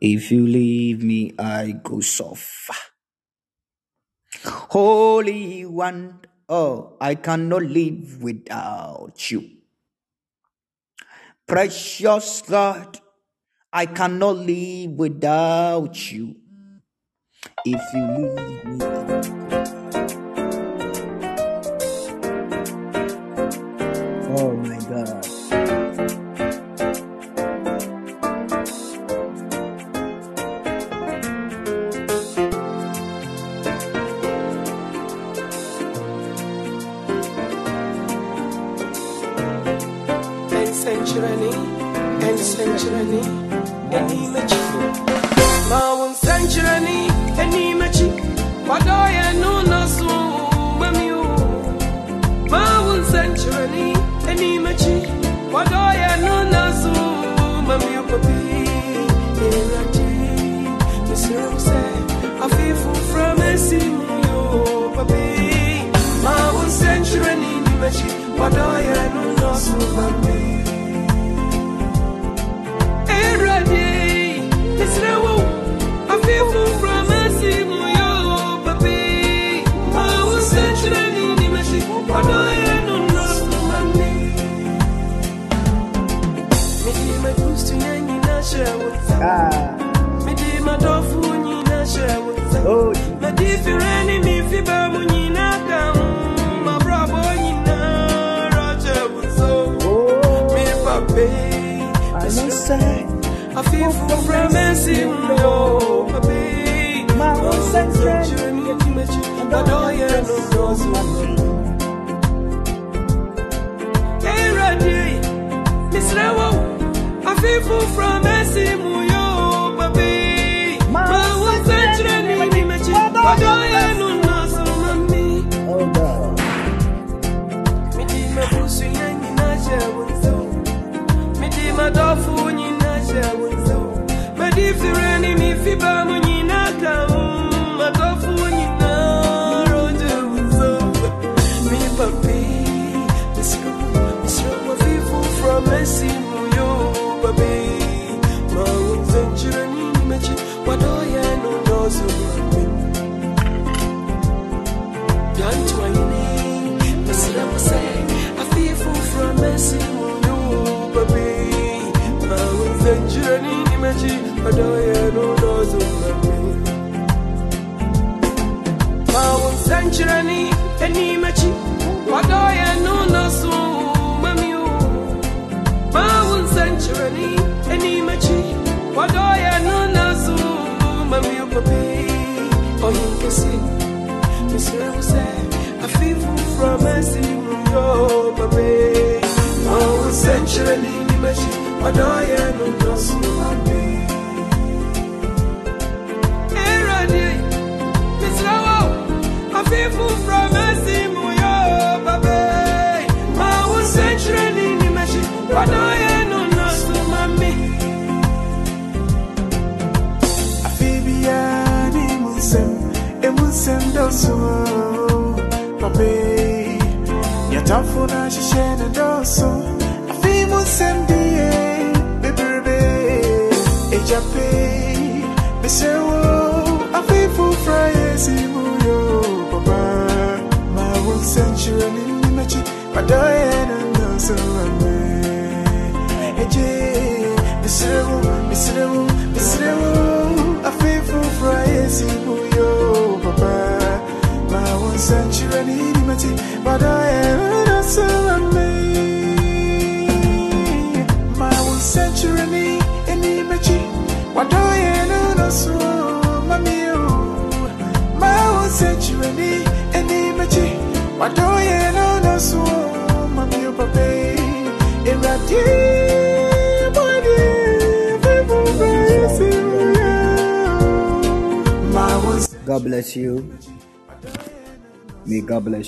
If you leave me, I go suffer. Holy One, oh, I cannot live without you. Precious God, I cannot live without you. If you leave me,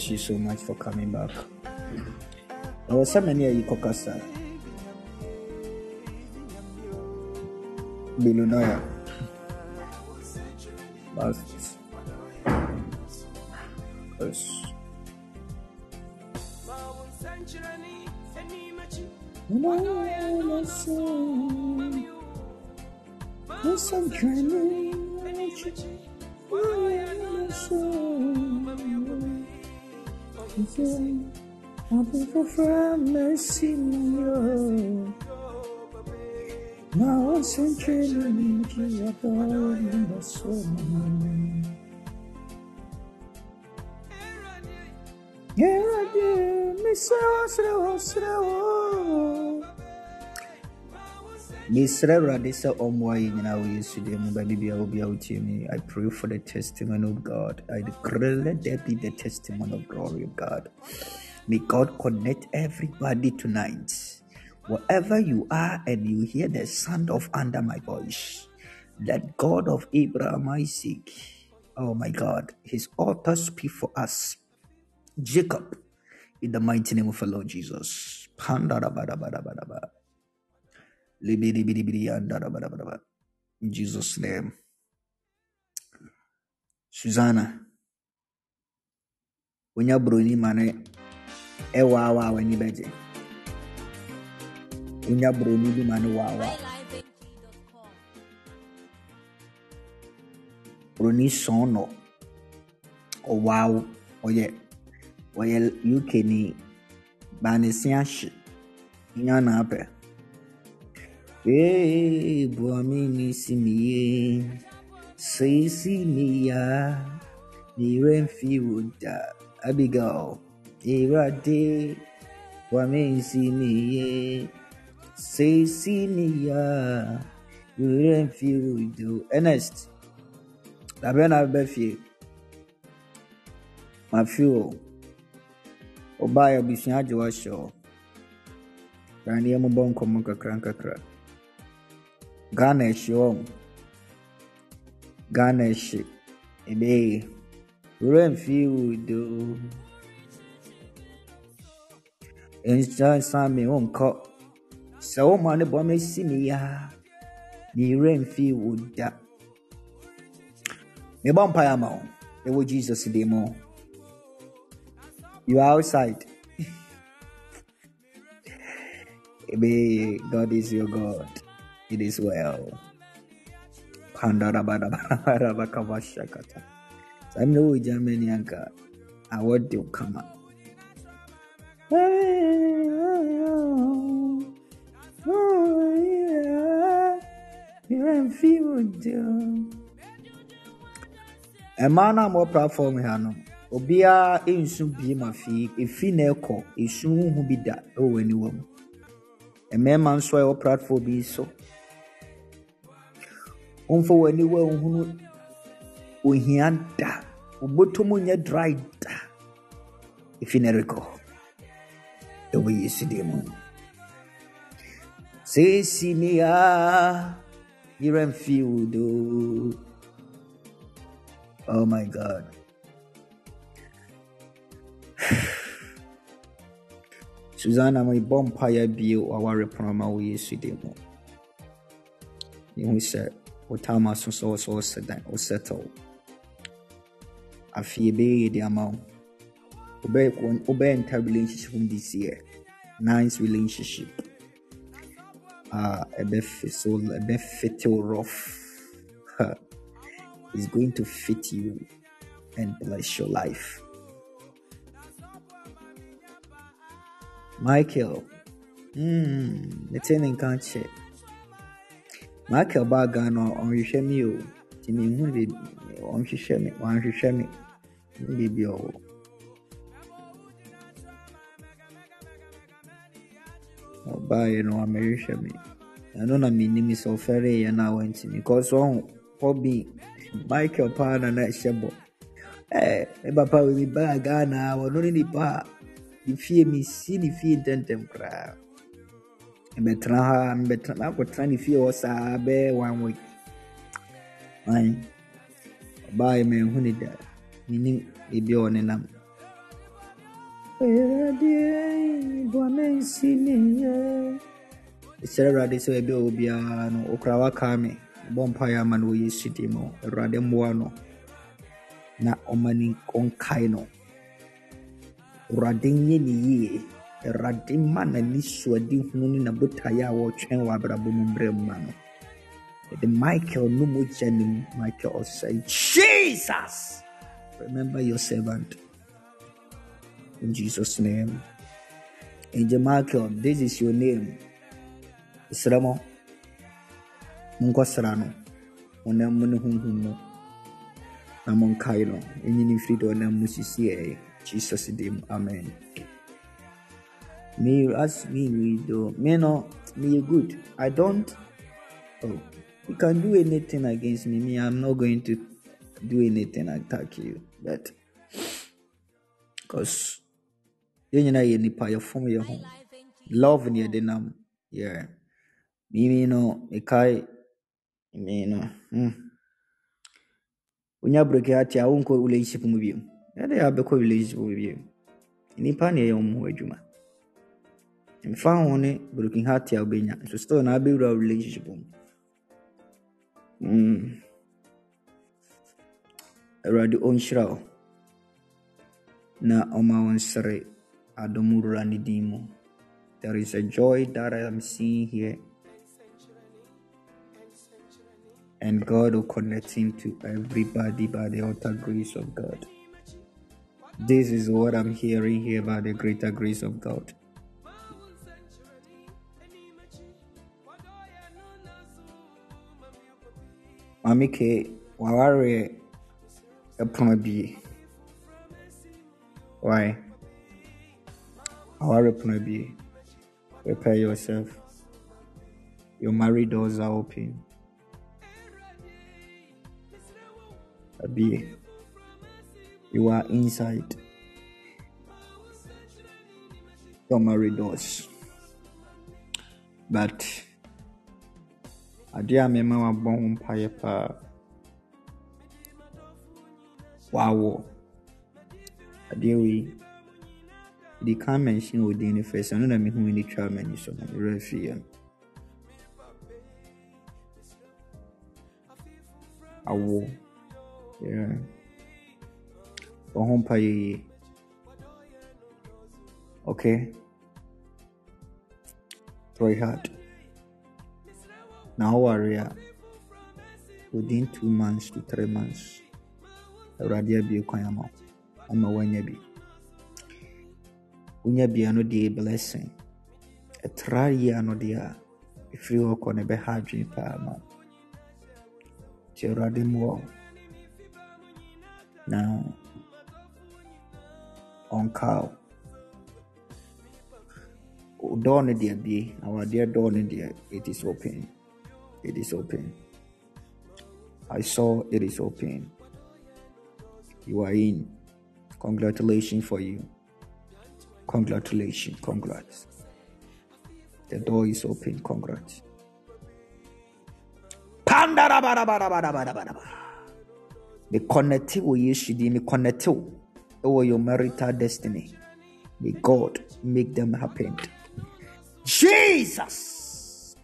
bless you so much for coming back. ɔwɔ sɛ mane ayi kɔkasa bilonoya mesrɛ awurade sɛ ɔmmoa yɛ nyinaa wɔ yesu deɛ mu baabi bia i pray for the testimony of god. I declare let there be the testimony of glory of god. May god connect everybody tonight. Wherever you are and you hear the sound of under my voice let god of abraham isaac oh my god his altar speak for us. Jacob in the mighty name of our lord jesus. In Jesus' name. Susanna, wonya broni ma ne ɛwɔ awa a w'ani bɛgye. Wonya broni bi ma ne wɔ awa. Broni sɔn no. Ɔwɔ awo. wɔyɛ ukni baanisia hye nyana abɛ ee buami ni si mi ye. Sei si mi ya. Mi re nfi wo da. Abigail ewurade buami si mi ye. Sei si mi ya. Mi re nfi wo do. Ernest dabe na abɛ fi. O ɔbaa abusua agye wahyɛ hɔ brane yɛmmobɔ nkɔmmɔ kakra nkakra. Ghana ahye wɔn ghana ahye ɛbɛyɛ remfiwdo mi me wonkɔ sɛ woma ne bɔ mɛsi me yia meremfii wo da. Mebɔ mpaeɛ ama wo ɛwɔ jesus de mu You are outside. Ebe, God is your God. It is well. Pandarabarabarabakabashakata. Saa mmerɛ wɔ Germany anka awɔ de wo kama. Mmaa no a wɔwɔ platform ha no, obiara nsu bie ma fie. Efi na ɛkɔ, esu huhu bi da wɔ w'aniwa mu. Mmarima nso a wɔwɔ platform yi so, wɔmfa w'aniwa nhunu ohia da. Wobɔtɔ mu nyɛ dry da. Efi na ɛrekɔ. Ɛwɔ Yesu din mu. Sisi ni ya, yɛrɛ mfi wo. Oh my God. Susanna, mebɔ mpaeɛ bio aware pono ma wo Yesu din mu. Mehu sɛ wo time aso sɛ wɔ sɛ wosɛ dan, wosettle. Afei, yɛbɛyɛ yɛ de ama wo. Wobɛyɛ relationship mu this year. Nice relationship. Ah, ɛbɛfi so ɛbɛfit wo rough. It's going to fit you and bless your life. Michael. Hmm, it's in Nkanche. Michael Baga no ɔnhwehwɛ mi o. Ti mi hu bi ɔnhwehwɛ mi, ɔnhwehwɛ mi. Ni bi ɔwɔ. Ɔbaayɛ no ɔmɛhwehwɛ mi. Ɛno na menim sɛ ɔfɛre yɛ no a wanti mi. Kɔ so ɔho hɔ bi Michael paa na na ɛhyɛ bɔ. Ɛɛ, me papa wɔ mi baa Ghana, ɔno ne nipa a fie mesi ne fie ntɛmntɛm koraa. Mebɛtena ha mebɛtena makɔtena ne fie hɔ saa bɛyɛ one week. Ae. Ɔbaeɛ manhu ne da. Mennim baabi a me yɛ. Mesrɛ Awurade sɛ baabi a ɔwɔ biara no, wokora woakaa me. Mebɔ mpaeɛ ama no wɔ Yesu din mu. Awurade mmoa no na ɔma ni ɔnkae no. Awurade nyɛ ne yie. Awurade mma n'ani so adehunu ne n'abotaeɛ a wɔretwɛn wɔ abrabɔ mu mmerɛ mu ma no. The Michael no mu gya ne mu. Michael say Jesus! Remember your servant. In Jesus name. Angel Michael this is your name. Isra mo. Monkɔsra no. Ɔnam mu ne honhom mu. Na monkae no. Ɛnyi ne mfiri dɛ ɔnam mu sisiɛ Jesus dim amen. Me you ask me we do me no me good. I don't oh you can do anything against me. Me I'm not going to do anything attack you but because yɛn nyinaa yɛ nipa yɛfom your home. love ne yɛde nam yeah. Mimi no mekae me no hmm. wonya breki ate a wonkɔ relationship mu biom ɛdɛ abɛkɔ relationship mu biom nipa ne ɛyɛ wɔn adwuma. Mfa ho ne broken heart a wobɛnya. Nso still na abɛwura relationship mu. Mm. awurade ɔnhyira wo. Na ɔma wo nsere adom wura ne din mu. There is a joy that i am seeing here. And God will connect him to everybody by the utter grace of God. This is what I'm hearing here by the greater grace of God. Mami ke waware. Why? Waware ɛpono. Prepare yourself. Your married doors are open. Abie. You are inside. Married doors. But adeɛ a mema wabɔ ho mpaeɛ paa wawo adeɛ wei di kan mention wɔ din no first ɛno na mehu ni twa m'ani so no werɛ afiri no yeah. Ho mpaeɛ okay. Pray hard Now a within two months to three months awurade abie kwan ama wo. Ama woanya bi. Wonya bia no deɛ blessing. Ɛtra yie ano deɛ a ɛfiri hɔ kɔ no ɛbɛha adwene paa ma nti awurade na wo dɔɔ no deɛ bie awadeɛ dɔɔ no deɛ it is open. It is open. I saw it is open. You are in. Congratulations for you. Congratulations congrats. The door is open congrats. Pandarabarabarabarabarabara. me connecte wɔ yesu me connecte wo ɛwɔ your marital destiny. May god make them happen jesus!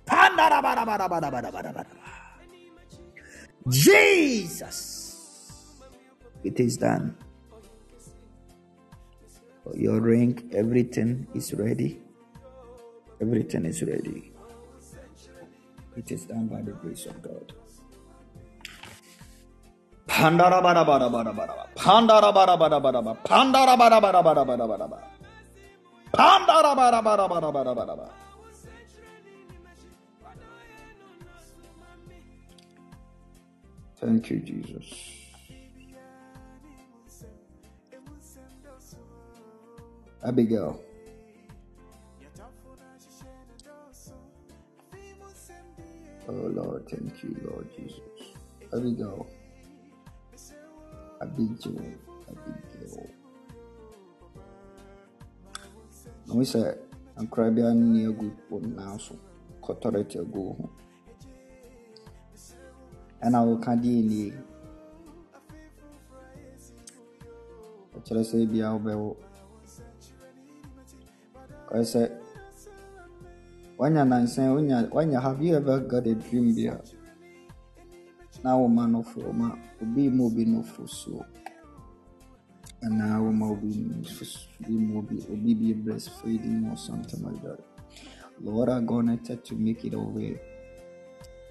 Jesus! It is done. Your ring everything is ready. Everything is ready. It is done by the grace of god Thank you, Jesus. Abigail. Oh Lord, thank you, Lord Jesus. Abigail. Abigail. Abigail. Na wo sɛ nkora biara no ni agu wo nan so ho ɛna woka deɛ nie ɛkyerɛ sɛ bia wobɛwo ɔyɛ sɛ wanya nansan wanya wanya have you ever got a dream bia na woma no ma obi ma obi no fo so anaa woma obi obi ma obi obi be breastfeeding or something like that lord are gonna try to make it away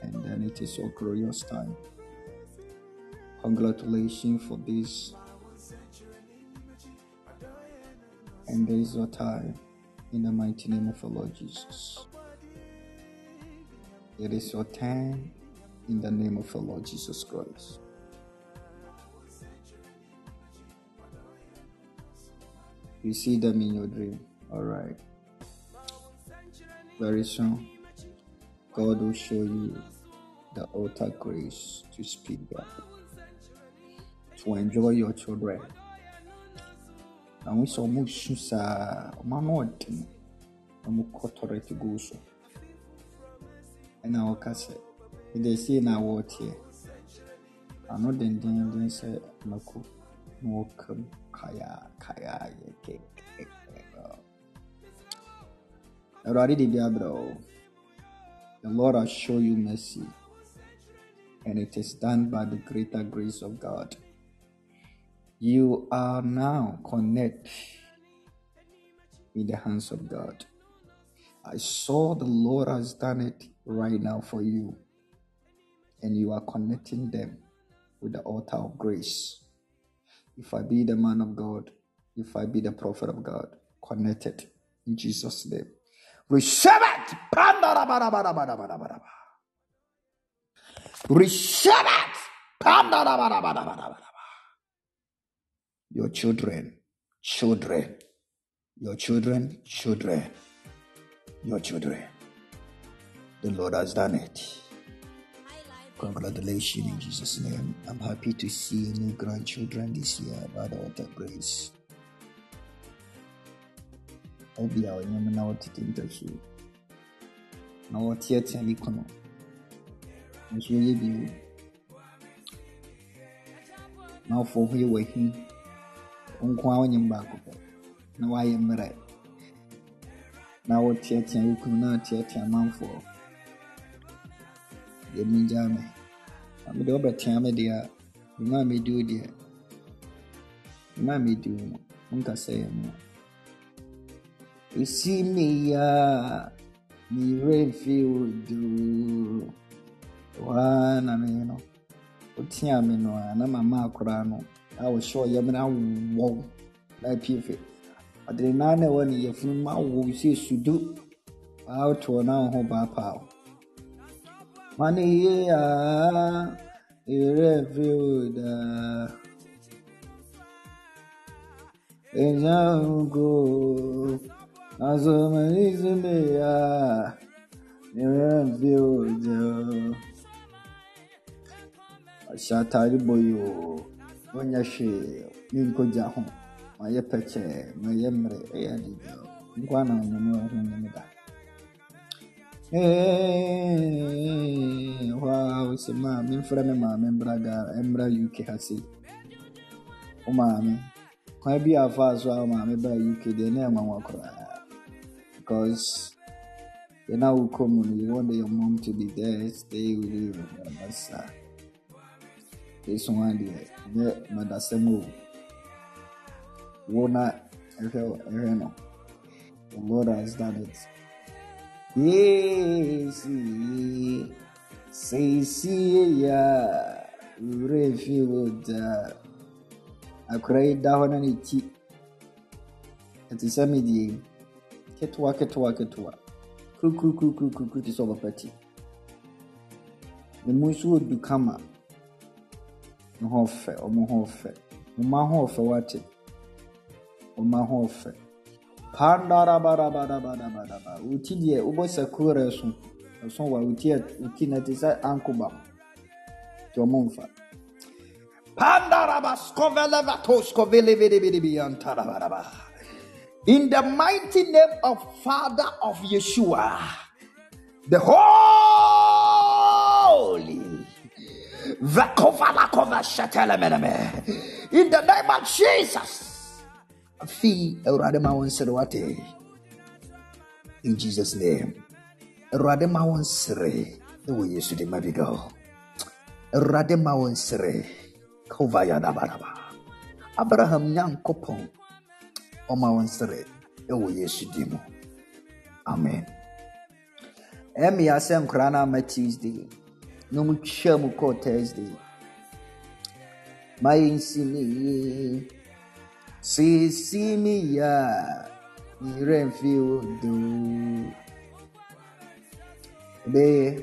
and then it is your glorious time. Congratulations for this. And there is your time in the mighty name of our Lord Jesus. It is your time in the name of our Lord Jesus Christ. You see them in your dream. All right. Very soon, God will show you the altar grace to speak up, to enjoy your children. Na wo sɛ ɔmo su saa, ɔmo ano na ɔmo kɔ "Mede sei na wɔreteɛ." Ano dendenden sɛ mako na wɔka mu kayaa kayaa yɛ kɛkɛ. Awurade de bi abrɛ wo. The Lord has shown you mercy, and it is done by the greater grace of God. You are now connected in the hands of God. I saw the Lord has done it right now for you, and you are connecting them with the altar of grace. If I be the man of God, if I be the prophet of God, connected in Jesus' name. Receive it. Receive it. Your children, children, your children, children, your children. The Lord has done it. Congratulations in Jesus' name. I'm happy to see new grandchildren this year by the altar grace. obi a ɔnyam na ɔtete ntasuo na ɔteatea ne kunu nso yɛ bio na ɔfo ho yɛ wahi nko a ɔnyam baako pɛ na wayɛ mmerɛ na ɔteatea wo kunu na ateatea amanfoɔ deɛ mengyaa me na deɛ ɔbɛtea me deɛ a mma a medi wo deɛ. Mma a medi wo no wonkasa yɛ mu ɛsi me yi a meyerɛ mfe wo duru waa na me no wotea me no a na mama akoraa no a wɔhyɛ ɔyɛ me no awɔw na apie fe ɔde ne naa na ɛwɔ ne yɛfunu mu awɔw sɛ sudu waa wotoɔ no awo ho baa paa wo maniya irefeuda ejango azomalizumeya irefeuda ashatariboyo wanya she ninkojaho mayɛ pɛkyɛ mayɛ mmerɛ ɛyɛ adedɛ nkwa na ɔnyame wɔ ho nyame da hɔ a sɛ maa memfrɛ me maame mbra ghana ɛmmra uk ha sei wo maame kwan bi a afa so a wo maame baa uk deɛ na ɛma wa koraa because yɛn a wokɔ mu no you want your mom to be there stay with you basa this one deɛ nyɛ madasɛm o wo na ɛhwɛ ɛhwɛ no the lord has done it. Yesi sai ya refi da akurai daho na ne ti a ti sami di ketewa ketewa ketewa kurkurkurkurkurkur ti wate. Pandarabarabarabarabaraba oti deɛ wobɔ sakura ɛso ɛso wa oti oti na te sɛ ankoba nti ɔmo mfa pandaraba skovelevato skovelevedebedebeyantarabaraba in the mighty name of Father of Yeshua, the Holy. In the name of Jesus. Fi Awurade ma wo nsere wate. In Jesus' name. Awurade ma wo nsere. Ɛwɔ Yesu de ma bi do. Awurade ma wo nsere. Kovayadabaraba. Abraham Nyankopɔn ɔma wo nsere ɛwɔ yesu di mu amen ɛmia sɛ nkora no ama tuesday na ɔmotwa mu kɔɔ thursday ma yɛnsi ne yie Sisi ya. Review do be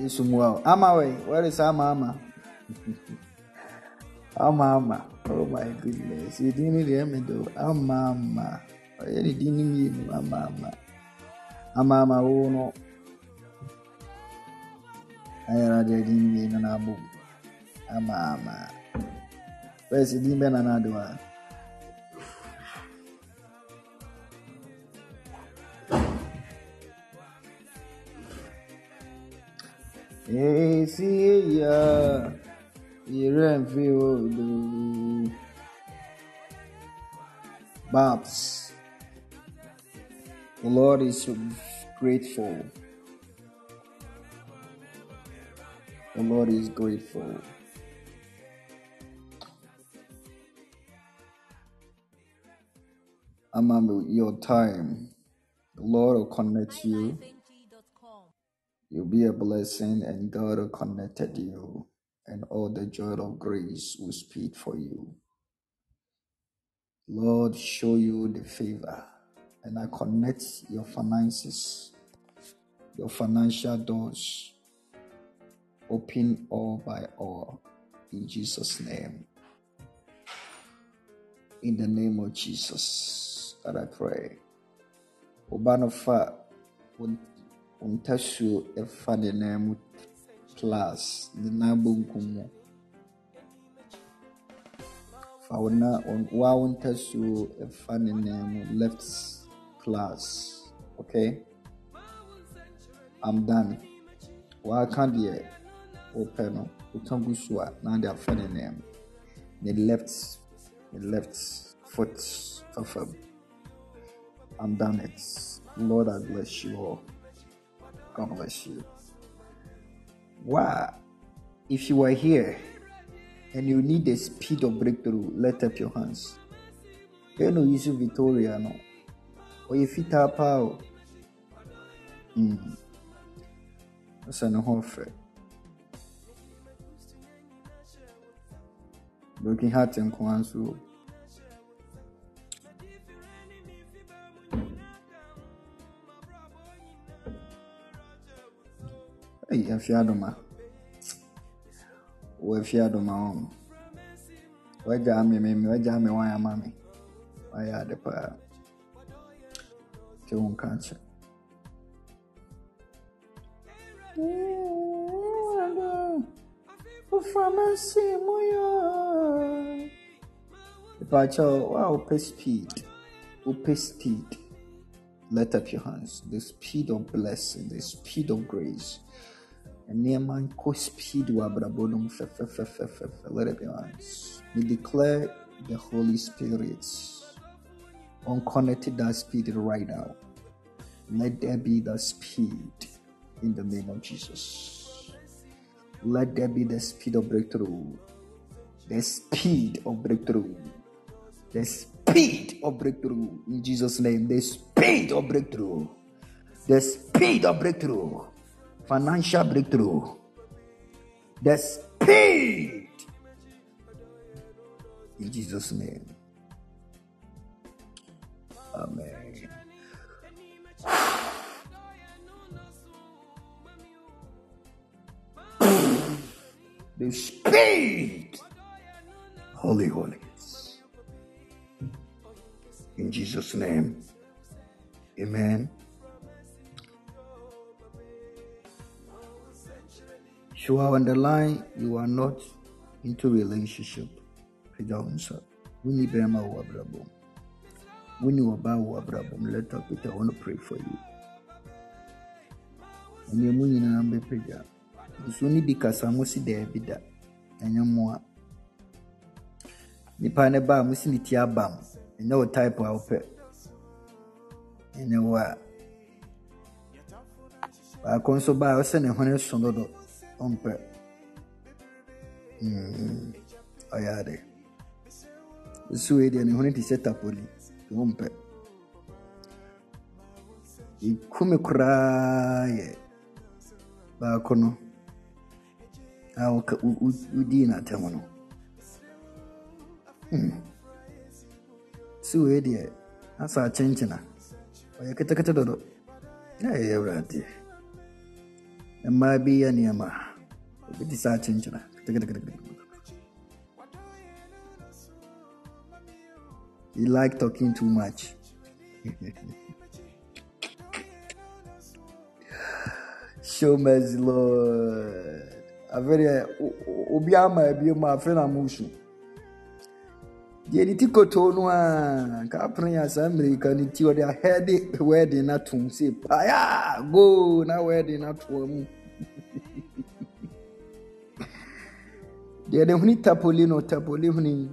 isumwa ama we where is ama ama? Ama ama. Oh my goodness. You didn't hear me do. Ama ama. Oh you didn't me ama ama. Ama ama uno ayara de didn't hear na nabu ama ama. Where's the dimbe na nadwa babs the lord is grateful the lord is grateful Amam, your time. The Lord will connect you. You'll be a blessing, and God will connect you, and all the joy of grace will speak for you. Lord, show you the favor, and I connect your finances, your financial doors, open all by all, in Jesus' name. In the name of Jesus, that I pray. Obanofa, untasuo ɛfa ne nan mu class ne nan bonkum mu fa wo na wa wo ntasuo ɛfa ne nan mu left class okay? I'm done. Waka deɛ wopɛ no woka gu so a na de afa ne nan mu ne left ne left foot fa fam um, i'm done it. Lord i bless you all God bless you. Wow. If you are here and you need the speed of breakthrough, let up your hands. Then no use Victoria no. Or if it up out. Hmm. That's an offer. Broken heart and kwansu. Hey, afiadoma. Wo afiadoma wɔn. Um. Wagya me me me wagya me wan ama me. Wayɛ ade paa. Te wo nka kyerɛ. Ufamasi moyo. Ipacho, wow, pay speed. Upe speed. Let up your hands. The speed of blessing, the speed of grace. Speed let it be we declare the holy spirit on connected that speed right now. Let there be the speed in the name of jesus. Let there be the speed of breakthrough. The speed of breakthrough. The speed of breakthrough. In jesus name the speed of breakthrough. The speed of breakthrough financial breakthrough. The speed. In Jesus' name. Amen. The speed. Holy, holy. In Jesus' name. Amen. If you are on the line, you are not into relationship. Pagya wo nsa. Wonni bɛrima wɔ w'abrabɔ mu. Wonni ɔbaa wɔ w'abrabɔ mu. Let us Peter, I want to pray for you. Ɛnea mu nyinaa mbɛpagya. Nsuo no di kasa mo si daabi da. Ɛnyɛ mmoa. Nipa ne ba a mo si ne ti aba mo. Ɛnyɛ wo type a wopɛ. Ɛnyɛ wo a. Baako nso ba a ɔsɛ ne hwene so dodo. Ɔmpɛ. Mm, ɔyɛ ade. Nsuo deɛ ne hwene te sɛ tapoli. Ɔmpɛ. ikumi koraa yɛ baako no. a woka- wo- wo- wodii n'atɛm no Hmm. deɛ asa akyenkyena ɔyɛ ketekete dodo na ɛyɛ awuradeɛ mmaa bi yɛ nneɛma te sɛ akyenkyena keteketekete you like talking too much. Show mercy lord. Afei obi ama ebie mu afei na mo su deɛ ne ti kotoo no a nka apene yɛ saa mmirika ne ti ɔde ahɛde sɛ paya go na wedding no atoa deɛ ne huni tapoli no tapoli huni.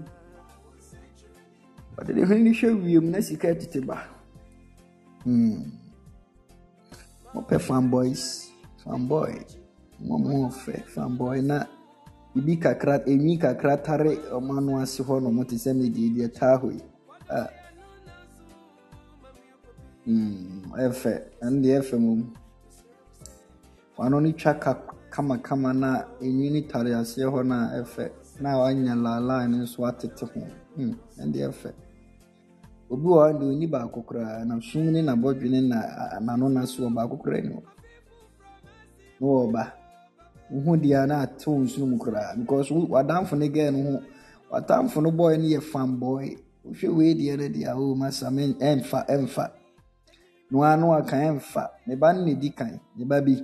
Ɔde ne huni no hwɛ wiem na sika tete ba. Hmm. mopɛ fanboys fanboy mo mo fɛ fanboy na bibi kakra enwi kakra tare ɔmo ano ase hɔ nom te sɛ medie deɛ taa hɔ yi. A. Mm ɛfɛ. Ɛno deɛ ɛfɛ mom wano no twa ka kamakama na enwi no tare aseɛ hɔ no ɛfɛ na wanya laalaa no nso atete ho deɛ ɛfɛ obi wɔ hɔ deɛ onni baako koraa na sum ne n'abɔdwene na n'ano na so wɔ baako koraa ni hɔ na wɔwɔ ba. Wohu deɛ na atew nsuo mu koraa because w'adamfo no gɛɛ no ho w'atamfo no bɔɔɛ no yɛ fanboy wohwɛ wei deɛ no deɛ o masa ɛmfa ɛmfa noa no aka ɛmfa ne ba no na ɛdi kan ne ba bi.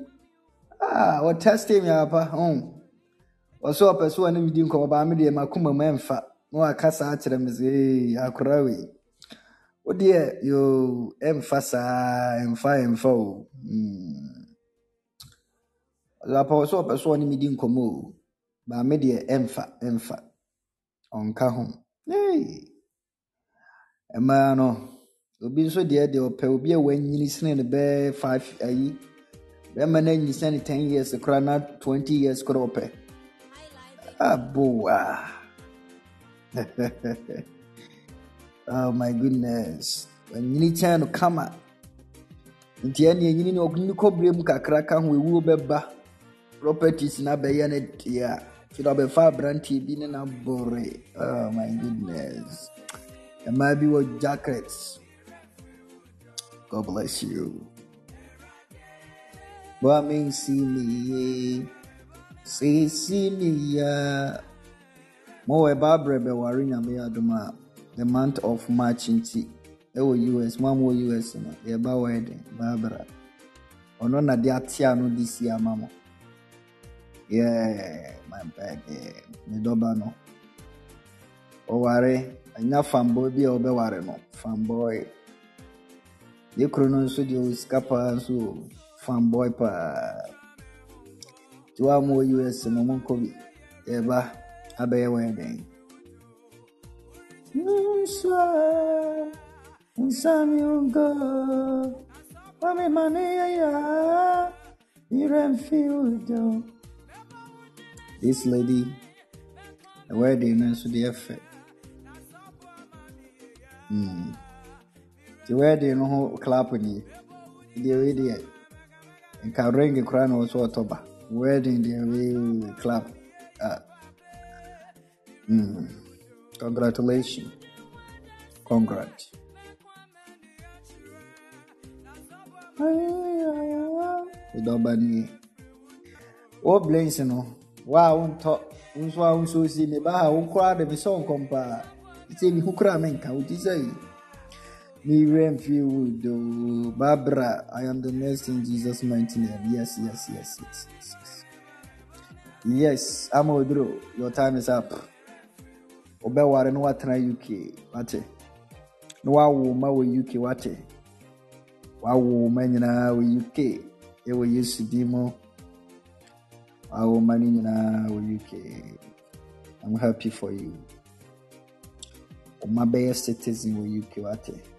ah wɔtɛste mi hmm. ɔpɛ so wɔne mi di nkɔmɔ baa mi ma kuma na waka saa akyerɛ mi sɛ akora wei. O deɛ yoo saa ɛnfa ɛnfa o hmm. Ɔsɛ ɔpɛ so wɔne mi nkɔmɔ o. Baa mi deɛ ɛnfa ɛnfa ɔnka ho. Ee no obi nso deɛ deɛ ɔpɛ obi a wɔanyini sene no bɛɛ five ayi. No anyi sene ten years koraa na twenty years koraa ɔpɛ aboa oh my goodness. Wanyini kyɛn no kama nti ɛne anyini no ɔnyini kɔberɛ mu kakra ka ho ewuo bɛba. Properties na bɛyɛ no deɛ a nti na ɔbɛfa aberanteɛ bi ne nabore oh my goodness. Mmaa bi wɔ jackets god bless you boa mensi me ye sisi me ya mowɔ ɛba aberɛ bɛware nyame adom a the month of march nti ɛwɔ us mo a mowɔ us no yɛba wedding baabra ɔno na de atea no de si ama mo yeah my yeah. me dɔba no ɔware ɛnya fanboy bi a ɔbɛware no fanboy yɛ kuro no nso deɛ ɔwɔ sika paa. Fanboy paa nti wo a mowɔ us no monkɔ bi yɛba abɛyɛ ungo, mami mani ya, miren fiudo. This lady, the wedding na so the effect. Hmm. The wedding no ho clap ni. The way the nka ring kura na wɔso ɔtɔba. Wedding the way clap. Ah. Hmm. Congratulations. Congrats. Wodɔba nie. Wo blames no, wa a wo nso a wo nso si wo koraa de me sɛ nkɔm paa. Sɛ koraa menka wo ti sɛ yi. Mfie wo do. Barbara, I am the next in Jesus' mighty name. Yes, yes, yes, yes, yes. Yes, yes Ama Oduro, your time is up. wobɛware na watena uk wate. Na wawo ma wɔ uk wate. Wawo ma nyinaa wɔ uk ɛwɔ yesu din mu wawo ma no nyinaa wɔ uk i'm happy for you. Ɔma bɛyɛ citizen wɔ uk wate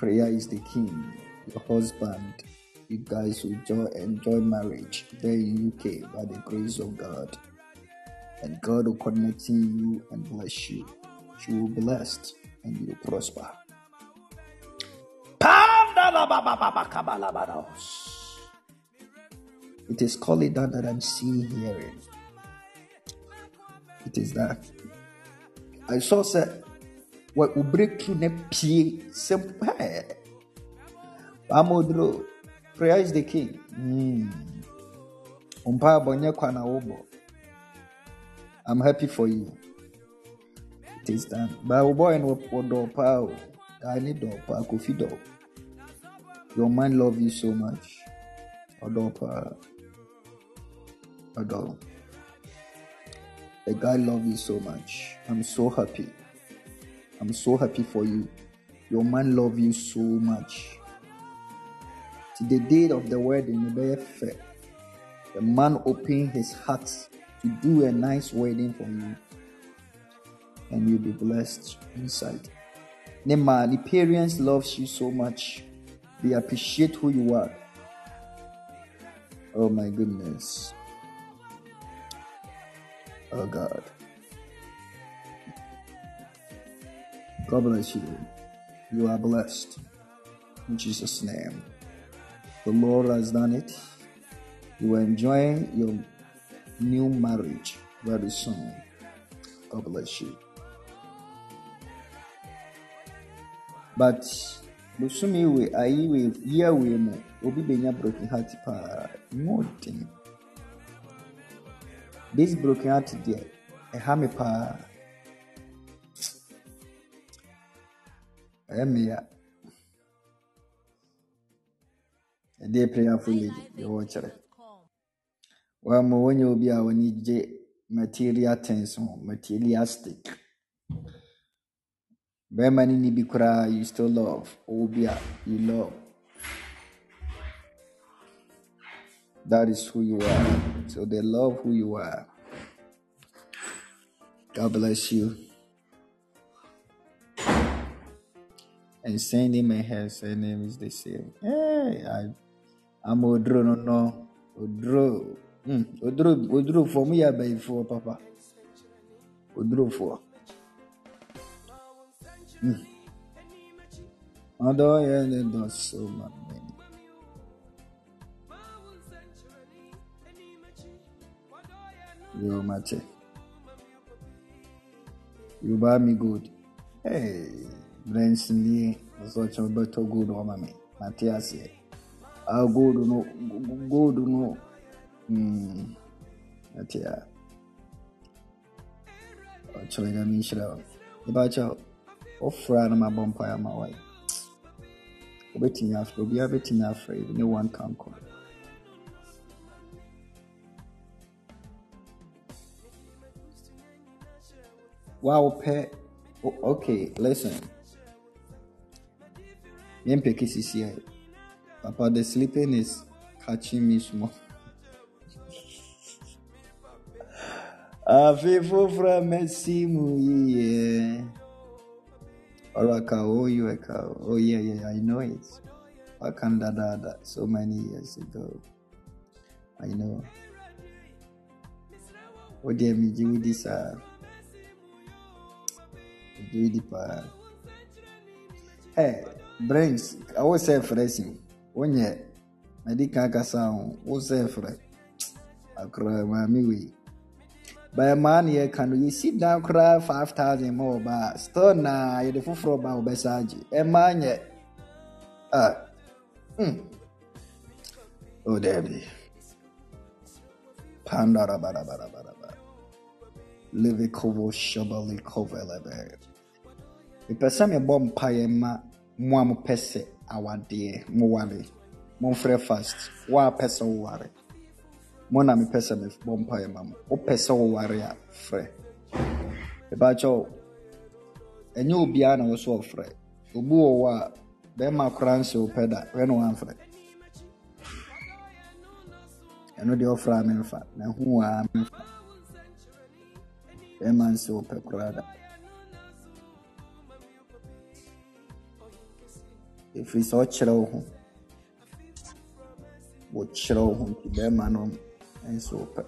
prayer is the king your husband you guys will enjoy, enjoy marriage there in uk by the grace of god and God will connect you and bless you. You will be blessed and you will prosper. It is called it that that I'm seeing hearing. It is that. I saw say what will break through the pie simple. Amodro, prayer is the key. Mm. Umpa bonye kwa na wobo. I'm happy for you. It is done. But wo boy no do pa o. I need do pa kofi do. Your man love you so much. Odo pa. Odo. The guy love you so much. I'm so happy. I'm so happy for you. Your man love you so much. To the date of the wedding. The man opened his heart to do a nice wedding for you. And you'll be blessed inside. Nema, the parents loves you so much. They appreciate who you are. Oh my goodness. Oh God. God bless you. You are blessed. In Jesus' name. The Lord has done it. You are enjoying your new marriage very soon. God bless you. But bosome we ayi we year we mu obi benya broken heart paa mu. This broken heart deɛ ɛha me. Ɛyɛ me ya. Ɛdeɛ prayerful lady yɛwɔ kyerɛ. Wɔn mo wɔnyɛ obi a wɔni gye material things ho materialistic. Bɛrima no ni bi koraa you still love. Obi a you love. That is who you are. So they love who you are. God bless you. And Sandy may have her name is the same. Hey, I, I'm Odro, no, no. Odro. Mm, Odro, Odro for me, I buy for Papa. Odro for. Mm. Although I yeah, does so much. Yo, Mate. You buy me good. Hey, Branson ni such a better good woman. me. Matthias here. Ah, good no, good no. Hmm. Matthias. Ɔkyerɛ nyame nhyira wo mebakyɛ wofra na mabɔ mpaeɛ ama wae wobɛtumi afrɛ obiara bɛtumi afrɛ yi ne one can call Wow, pet. Okay, listen. Yɛmpɛ sisi a Papa, the sleeping is catching me small. Afe foforɔ a masi mu yie. Oraka, oh, you a cow. Oh, yeah, yeah, I know it. Wakanda Dada, so many years ago. I know. Oh, dear me, you this, uh, Judy paa. Hey, brains, awo sɛ frɛ si wonyɛ madi kan kasa ho wo sɛ frɛ akora maame wei. Bɛyɛ maa ne yɛka no yɛsi dan koraa five thousand ma wɔ ba. A still na yɛde foforɔ ba wɔbɛsa agye. Ɛmaa nyɛ. A hmm. O daabi pandarabarabarabara levikovo shabali kovelebe. Mepɛ sɛ mebɔ mpaeɛ ma mo a mopɛ sɛ awadeɛ moware momfrɛ fast. Wo a pɛ sɛ woware mo na mepɛ sɛ mebɔ mpaeɛ ma mo. Wopɛ sɛ woware a frɛ mebakyɛw ɛnyɛ obiara na wo so ɔfrɛ obi wɔ hɔ a bɛrima koraa nhyɛ wo pɛ da hwɛ ne wamfrɛ ɛno deɛ ɔfrɛ a memfa na hu a memfa bɛrima nhyɛ wo pɛ koraa da. ɛfiri sɛ ɔkyerɛ wo ho. Wɔkyerɛ wo ho nti bɛrima no nso wopɛ.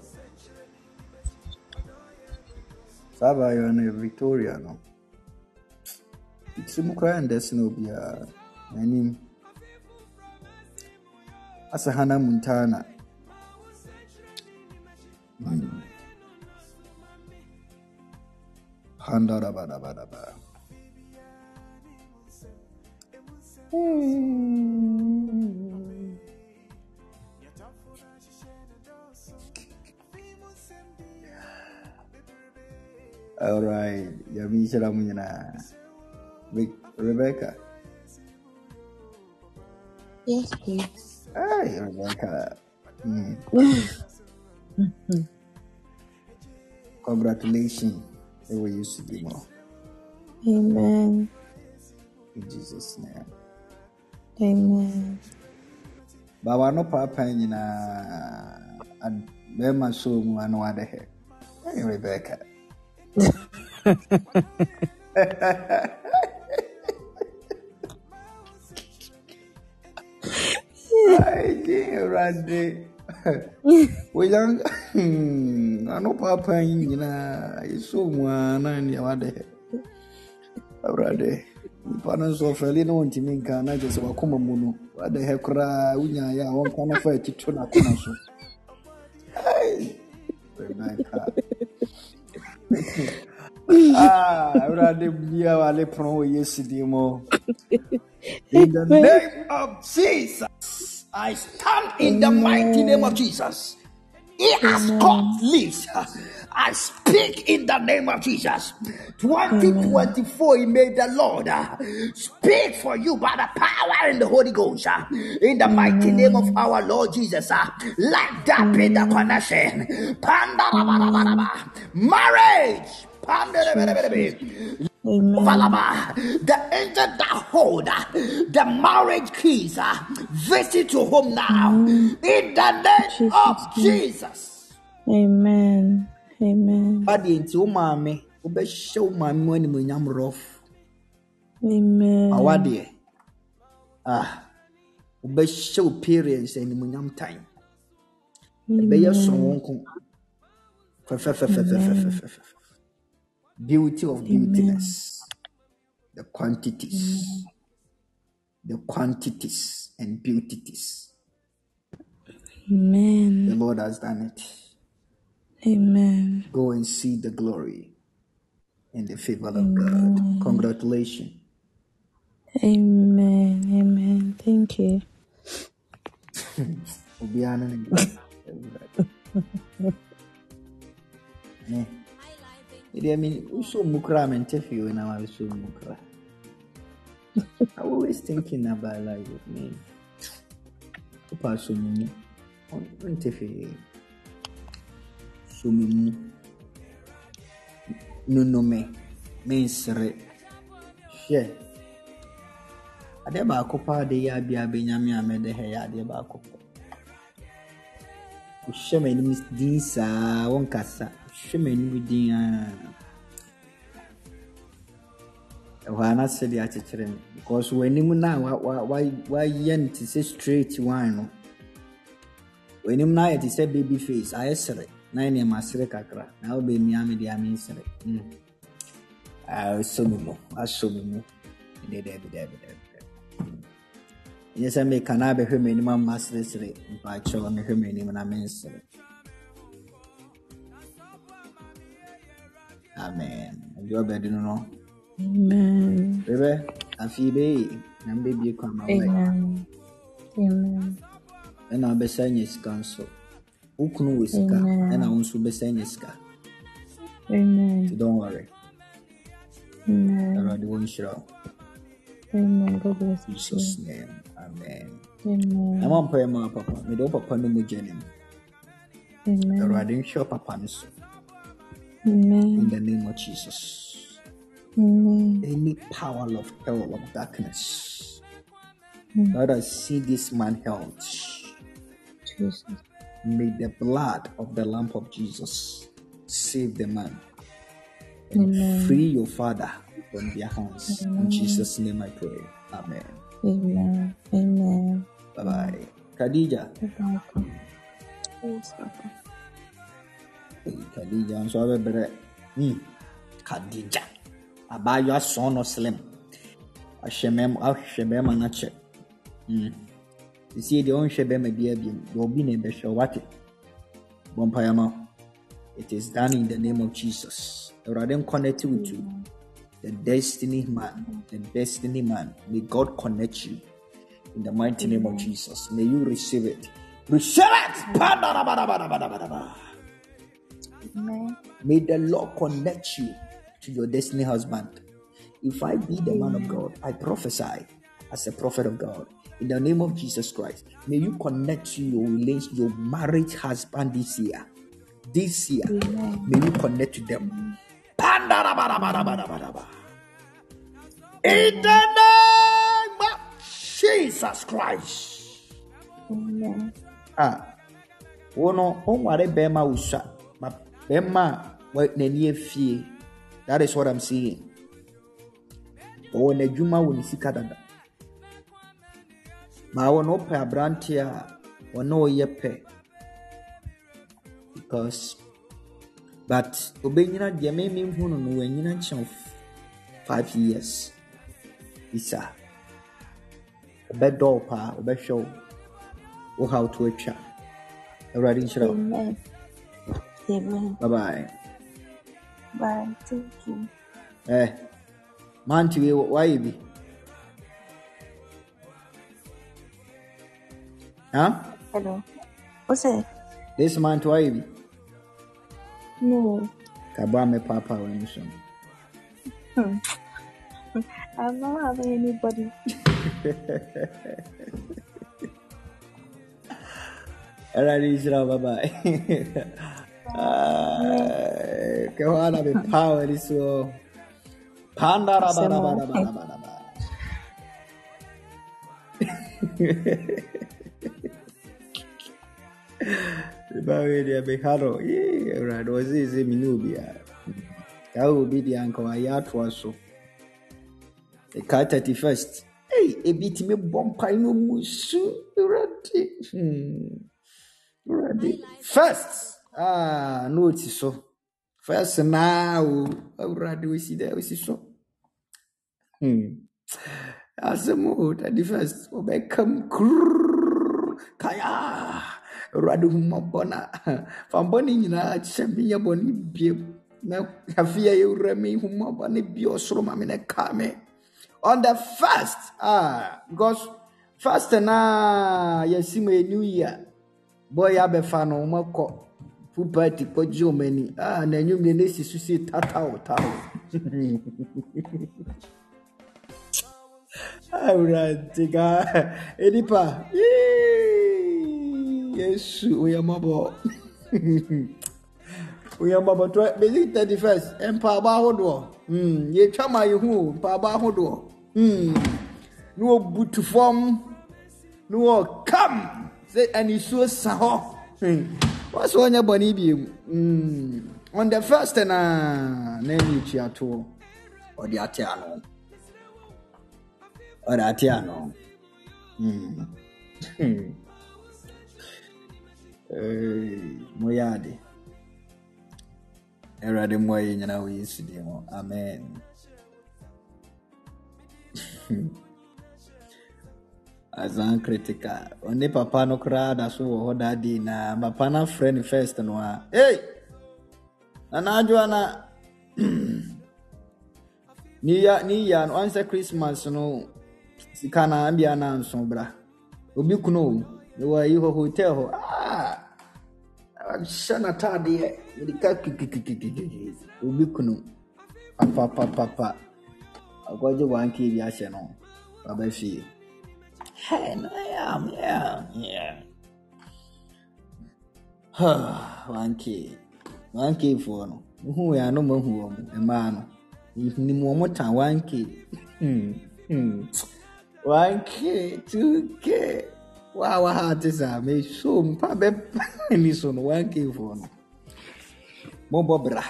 Saa abaayewa no victoria no. Tirim koraa ndɛ se no obiara. N'anim asɛ hana muntana mm. handa dabadabadabaa Kandarabadabadaba. All right, Yami Shira Munyana. Re- Rebecca. Yes, please. Hey, Rebecca. Mm. Congratulations. They were used to be more. Amen. In Jesus' name. Amen. Bawa no papa nyinaa bɛrima so mu ano adɛhɛ. Hey, Rebecca. Ay, gye Awurade. Woyan ano papa yi nyinaa yɛsɔ mu a na nea wadɛhɛ. Awurade. Nipa no nso ɔfɛle na wɔntumi nka na kyerɛ sɛ wakoma mu no wadɛhɛ koraa wonyaeɛ a wɔnka no fa akyi to n'akoma so. Ay, Rebecca. Ah, Awurade bia wale pono wɔ Yesu din mu. In the name of Jesus, I stand in the mighty name of Jesus. He God leaves. I speak in the name of Jesus. 2024, he made the Lord uh, speak for you by the power in the Holy Ghost. uh, In the mighty name of our Lord Jesus. uh, Let that be the connection. Marriage. Amen. The angel that hold uh, the marriage keys, uh, visit your home now in the name of Jesus. Amen. Amen. Adeɛ nti wo maame wobɛhyɛ wo maame mu animuonyam rɔf Amen. awadeɛ ah wobɛhyɛ wo parents animuonyam tan ɛbɛyɛ soronko fɛfɛfɛfɛfɛfɛfɛfɛ beauty of beautiness. The quantities. The quantities and beauties. Amen. the lord has done it. Amen. go and see the glory and the favor of god. Congratulations. Amen. Amen. Thank you. Idi uso mukra mentefi when I was so mukra. I'm always thinking about life with me. Opa sumimu. Mentefi. Sumimu. Nunome. Mensere. Hwɛ. Adeɛ baako paa de yɛ abia benyame a mɛde ha yɛ adeɛ baako pɛ. Wohyɛ m'anim din saa, wɔnkasa wohyɛ m'anim din a ɛhɔ a na sɛdeɛ akyekyere me because w'anim no a wa- wa- wa- wayɛ no te sɛ straight one no w'anim no ayɛ te sɛ baby face ayɛ sere na yɛ nneɛma sere kakra na wobɛmia me deɛ amensere mm. Ah, asɔ me mu asɔ me mu dɛ dɛbi dɛbi dɛbi dɛbi nyɛ sɛ meka na abɛhwɛ m'anim ama seresere mpaakyɛw mehwɛ m'anim na mensere amen ɛdeɛ ɔbɛde no no Amen. bɛbɛ afei bɛyi na mbɛbie kɔ ama. Amen. ɛna wobɛsa nya sika nso wo kunu wɔ sika ɛna wo nso wobɛsa nya sika Amen. nti don't worry Amen. awurade wo. God bless you. jesus name amen Amen. na mampaɛ ma wo papa mede wo papa no mu gya ne mu awurade nhwɛ wo papa no so in the name of jesus Amen. any power of hell of darkness Mm. Lord, I see this man held. Jesus. May the blood of the lamp of Jesus save the man and Amen. free your father from their hands. In Jesus' name I pray. Amen. Amen. Amen. Bye bye. Khadija. Bye-bye. Yes, Papa. Khadija nso abɛbrɛ. Hmm. Khadija. Abaayewa sɔn no slim. Ahyɛ mɛm ahwɛ bɛrima no akyɛ. Hmm. Sisi deɛ ɔnhwɛ bɛrima bi abiem. Deɛ obi na ɛbɛhwɛ wate. Bɔ mpaeɛ ma. It is done in the name of Jesus. Awurade connect you to the destiny man, the destiny man. May God connect you in the mighty name of Jesus. May you receive it. Receive it. Amen. May the Lord connect you to your destiny husband. If I be the man of God, I prophesy as a prophet of God. In the name of Jesus Christ, may you connect to your relation, your marriage husband this year. This year, Amen. may you connect to them. In the name of Jesus Christ. Amen. Ah, a wo no wonware bɛrima wo sua ma bɛrima a n'ani afie that is what i'm saying ɔwɔ n'adwuma wɔ ne sika dada. Ma wɔ no wopɛ aberanteɛ a ɔne ɔyɛ pɛ because but obɛnyina deɛ meme hu no no wanyina nkyɛn five years. Bisa ɔbɛdɔ wo paa ɔbɛhwɛ wo. Wo haw to atwa. Awurade nhyira wo Bye bye Bye. Thank you. eh mante wei wɔ- woayɛ bi ha Hello. What's it? this month woayɛ bi No. kaboa me w'ani so no Hmm. I'm not having anybody. awurade nhyira wo bye bye Eh, Qué buena e e ee, mi power hizo. Panda rabana bana bana bana bana. Baweli abekaro. Yee, urado azizi minubia. Yau bidi anko. Eka 31st. Hey, ebi timi bompa ino musu. E Uradi. Uradi. Hmm, First. Na ɔti so first naa o awurade ɔsi dɛ ɔsi so asɛm o 31st wɔbɛkam kurr kaya awurade hummɔbɔ na fambɔne nyinaa kyɛ menyɛ bɔne biam na afei a yɛwura me hummɔbɔ ne bia ɔsoro ma me ne ka me on the first ah, because first na yɛsi ma new year bɔyɛ abɛfa no wɔmakɔ full party kɔgye wɔn ani a ah, n'anim deɛ n'esi so si tataw taw awurante ah, ka enipa yesu oyɛ mɔbɔ oyɛ mɔbɔ tɔ basic thirty first. Mpaabɔ ahodoɔ hmm, yɛtwa ma yɛ ho mpaabɔ ahodoɔ hmm, ne wɔ butu fam ne wɔ kam sɛ anisuo sa hɔ. Hmm wɔsɛ ɔnyɛ bɔne biom Mm, on the first na na ani tuatoɔ ɔde ate ano ɔde ate ano Mm. Eh, moyɛ ade awurade mmoa yɛ nyina wɔ yesu din amen asan critical ɔne papa no koraa da so wɔ hɔ daadi na papa no afrɛ no first no a. Ei nanaadwoa na ne ya no ansɛ christmas no. Sika na bia na nso bra. Obi kuno mewɔ ayi hɔ hotel hɔ ahyɛ n'ataadeɛ kikikikikiki obi kuno. Papapapapa akɔgye wanke bi ahyɛ no. Baba fie Hej, no ja, ja, ja. Wanke, wanke foɔ no, wohu yɛ no ma hu wɔn mmaa no, ni wɔn mo tan wanke, hmm. hmm. two k, waa waa ha te saa, me. so mpa bɛ ni so no wanke foɔ no, mo bɔ bra.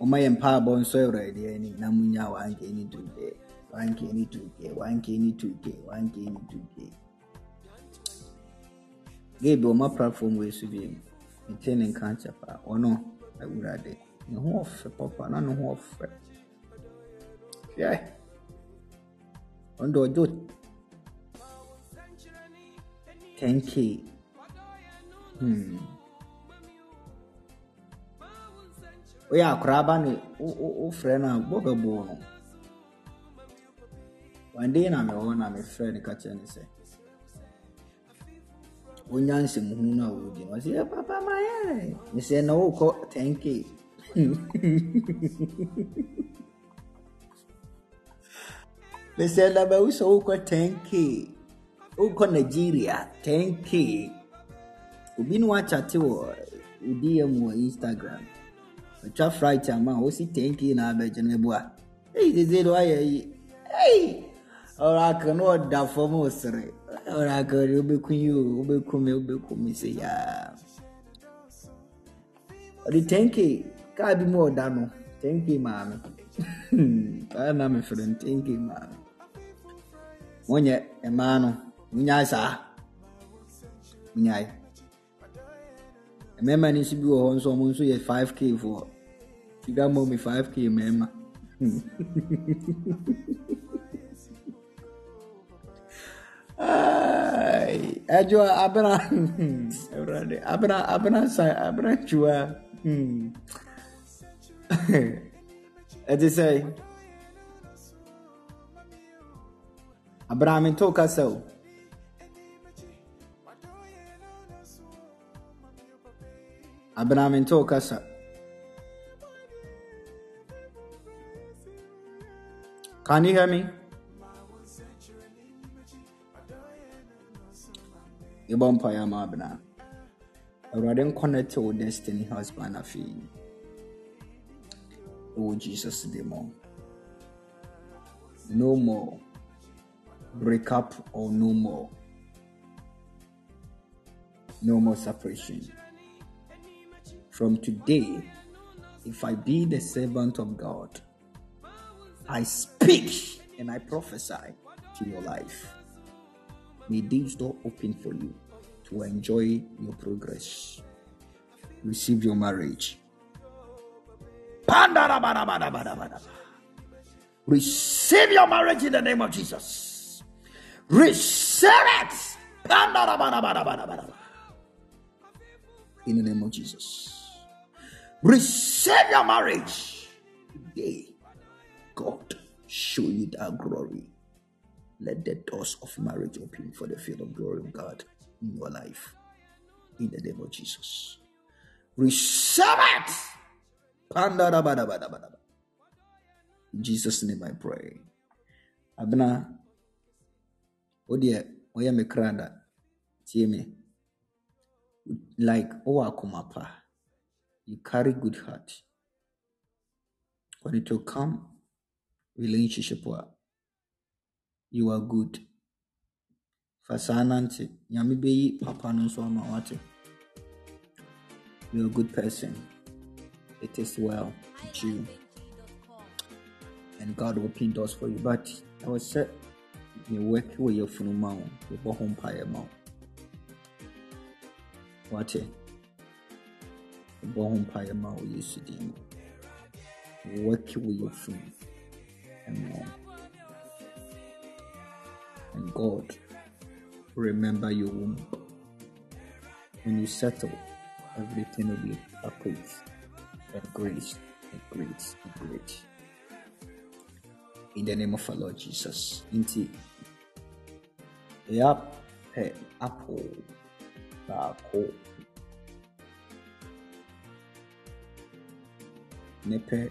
Wɔn ayɛ mpaabɔ nsɔ ɛwura ɛdeɛ ni na mo nya wanke ni dundee. 1k ní 2k 1k ní 2k 1k ní 2k gabe ɔma platform wei so bi nkyɛ ne nka nkyɛ paa ɔno awurade ne ho ɔfɛ papa? Na ne ho ɔfɛ hwɛ ɔno deɛ 10k hmm. Woyɛ akoraa ba o wofrɛ no a bɔbɛbɔɔ no day na mewɔ na mefrɛ no ka kyerɛ no sɛ wonya nsɛmhunu no a wɔdi no. Ɔsɛ "Eh, papa mayɛ. Mesɛ na wokɔ 10k mesɛ na mawu sɛ wokɔ 10k wokɔ nigeria 10k obi ne wakyate wɔ wodiɛ mu wɔ instagram. Ɔtwa fright ama a wosi 10k na abɛgye no boa ei sese no wayɛ yi. Ei ọraka na ọda fọm osiri ọraka ri obekwu si ya ọdị 10k kaa bi mu ọda na mefere 10k maame wọnyɛ mmaa no nyaa saa nyaa mmarima bi wɔ hɔ nso nso yɛ 5k foɔ fika mmɔ 5k mmarima. Ajua abena abena abena sa abena jua. Hmm. As they say, Abraham took us out. Abraham took us out. Can you hear me? Yɛbɔ mpaeɛ ama abena. Awurade nkɔnɛte wo destiny husband afei ɛwɔ jesus de mu no more break up or no more no more separation. From today if i be the servant of god i speak and i prophesy to your life May these doors open for you to enjoy your progress. Receive your marriage. Receive your marriage in the name of Jesus. Receive it. In the name of Jesus. Receive your marriage. Today, God show you that glory. Let the doors of marriage open for the field of glory of God in your life. In the name of Jesus. Receive it. In Jesus' name I pray. Abna, oh dear, oh yeah, me. Like, oh, akumapa. You carry good heart. When it will come, relationship work. You are good. Fa saa nante. Papa no you're a good person. It is well with you. And god will open doors for you. But ɛwɔ sɛ you work wɔ yɛ funu ma wo yɛbɔ ho mpaeɛ ma wo wate yɛbɔ ho mpaeɛ ma wo work wɔ yɛ funu wo and God remember your womb. When you settle, everything will be a place and grace and grace and grace. In the name of our Lord Jesus. Inti. Yep. Hey, apple. Baako. Nepe.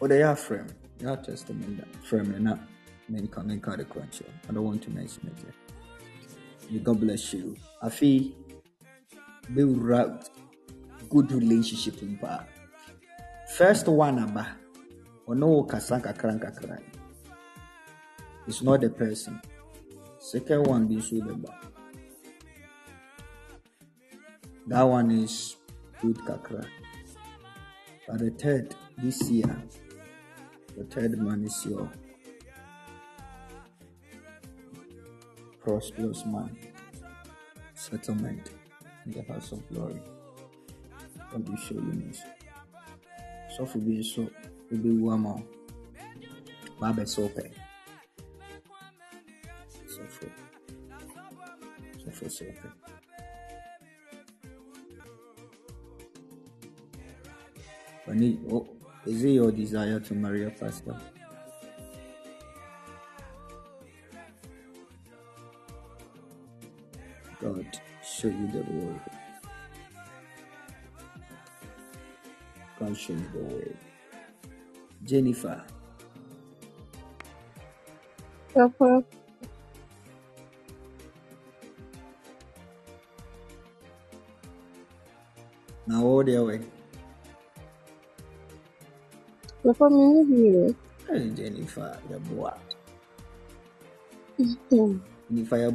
Or they are frame. Your testament frame and crunch. I don't want to mention it. May God bless you. I Afi build route good relationship in pa. First one aba. Ono kasa kakra kakra. It's not the person. Second one be so. That one is good kakra. But the third this year, the third man is your prosperous man, settlement in the house of glory. God will show you mercy. So for being so, will be one more. Baba so pay. So for so for so pay. Oni- oh, is it your desire to marry a pastor? show you the word. God show the word. Jennifer. Apa? Na hora eu, hein? Eu também vi. Ai, Jennifer, ya é. Jennifer. Ya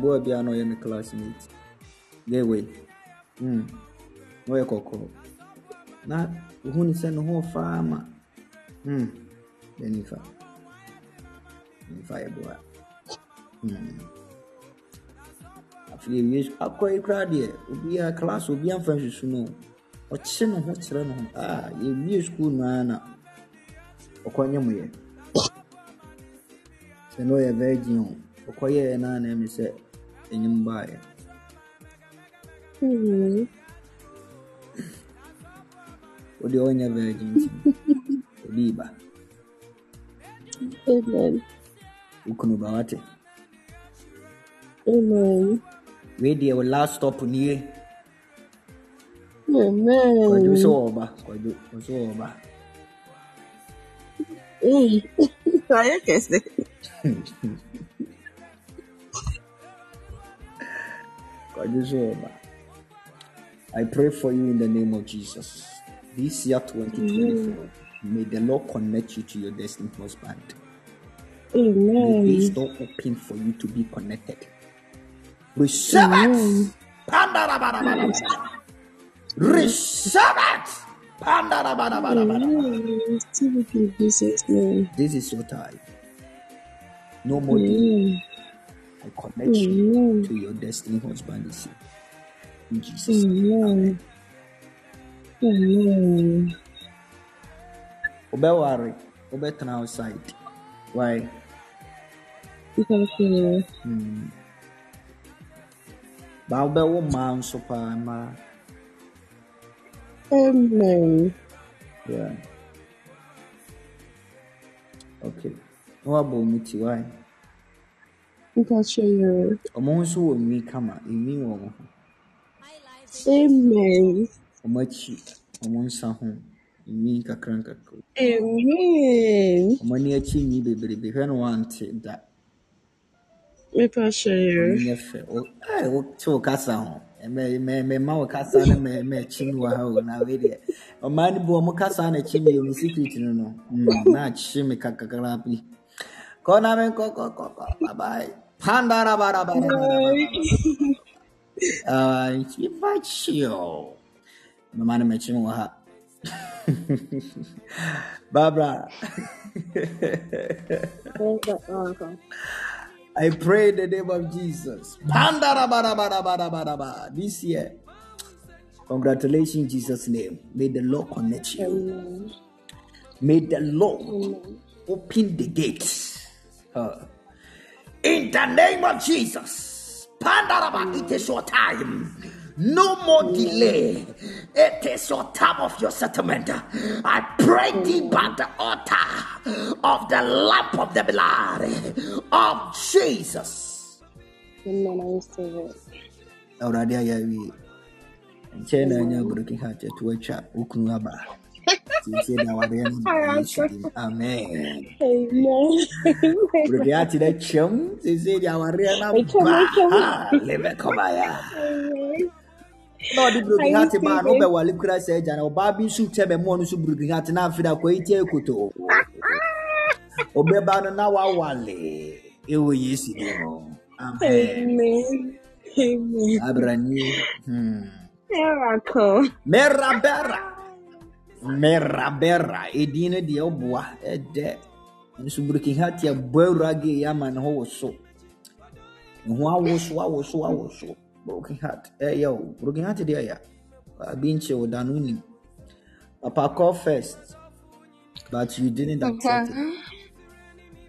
Away. Hmm. Where koko? Na who ni send ho farmer. Hmm. Jennifer. Jennifer, your boy. Hmm. afei wie akɔ yi koraa deɛ obiara class obiara mfa nhwehwɛ no ɔkye ne ho kyerɛ ne ho a yɛwie school no ara na ɔkɔnyɛ mo yɛ sɛ na ɔyɛ virgin o ɔkɔyɛɛ no a na ɛme sɛ ɛnyim baeɛ Uhum. Odionia Virgin. Oliba. Amen. Ukunuba wate. Amen. Wei deɛ wɔ last stop nie. Amen. Kwadwo sɛ wɔba. Kwadwo sɛ wɔba. Ee, ayɛ kɛse. Kwadwo sɛ wɔba. I pray for you in the name of Jesus. This year 2024, may the Lord connect you to your destiny husband. May Amen. his door open for you to be connected. Receive it. Receive it. This is your time. No more delay. I connect you to your destiny husband this year. in Jesus' oh, Amen. Amen. Oh, Obewari, obetena outside. Why? Because you know. Hmm. Ba obewo ma nso pa ma. Amen. Yeah. Okay. What about me too? Why? Because you know. Ọmọ nso wọ nwi kama, nwi wọ ọmọ ho. Amen. ọmọ akyi ọmọ nsa ho nwi kakra nkakra Amen. ọmọ ani akyi nwi bebrebe hwɛ no wante da Mepa hyɛ yɛ fɛ Wo- ɛɛ, eh, wote wo kasa ho ma wo kasa no maakyi mi wɔ ha o na wei deɛ ɔmaa no bi wɔ mo kasa no akyi mi mu secret no no. Mm, na akye me kakakra bi kɔ na me nkɔkɔkɔkɔ babae pandarabarabarabarabara kɔ. Bye bye. Pandarabarabarabara. Ah, Chivachio. Mama na mechi ha. Barbara, I pray in the name of Jesus. This year, congratulations in Jesus' name. May the Lord connect you. Amen. May the Lord Amen. open the gates. Uh, in the name of Jesus. Pandaraba, it is your time. No more delay. It is your time of your settlement. I pray thee by the altar of the lamp of the blood of Jesus. Amen. I receive it. Awurade ayɛ awie. Nkyɛn na anya broken heart ɛto atwa wo kunu aba. Siesie da awareɛ no wɔ Yesu dim. Amen. Amen. Broken heart no atwam. Siesie da awareɛ no Atwam, aba. atwam. Ha, lebe kɔbaya. Amen. na ɔde broken heart na it. wobɛwale kura sɛ agya na ɔbaa bi nso kyɛ bɛmmoɔ no so broken heart na afei da kɔyi tie koto ɔbɛba no na wawale ɛwɔ yesu amen Amen. Amen. abrani hmm. Miracle. merabera merabera ɛdin no deɛ ɔboa ɛdɛ nso burkihati abɔ awura gee ama ne ho woso ne ho awoso awoso awoso burkihati ɛyɛ eh, o burkihati deɛ ɛyɛ abi ah, nkyɛn o oh, dano nim papa call first but you didn't accept it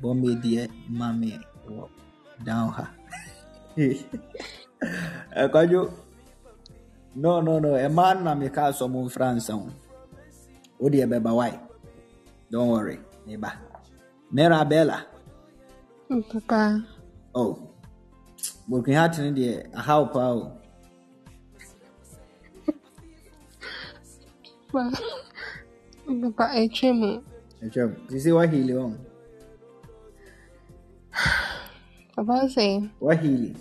bɔnbɛ deɛ maame wɔ down ha. Eh, Ɛkɔdwo no no no. Eh, Ɛmaa nam ɛka asɔmo mfransa ho. Wo deɛ bɛba why? Don't worry. Meba. Mirabella. Papa. Oh. Broken heart no deɛ ahaw paa o. Papa. Etwa mu. Ɛtwam. Ti sɛ wahili wɔn. Papa sɛ, Wahili.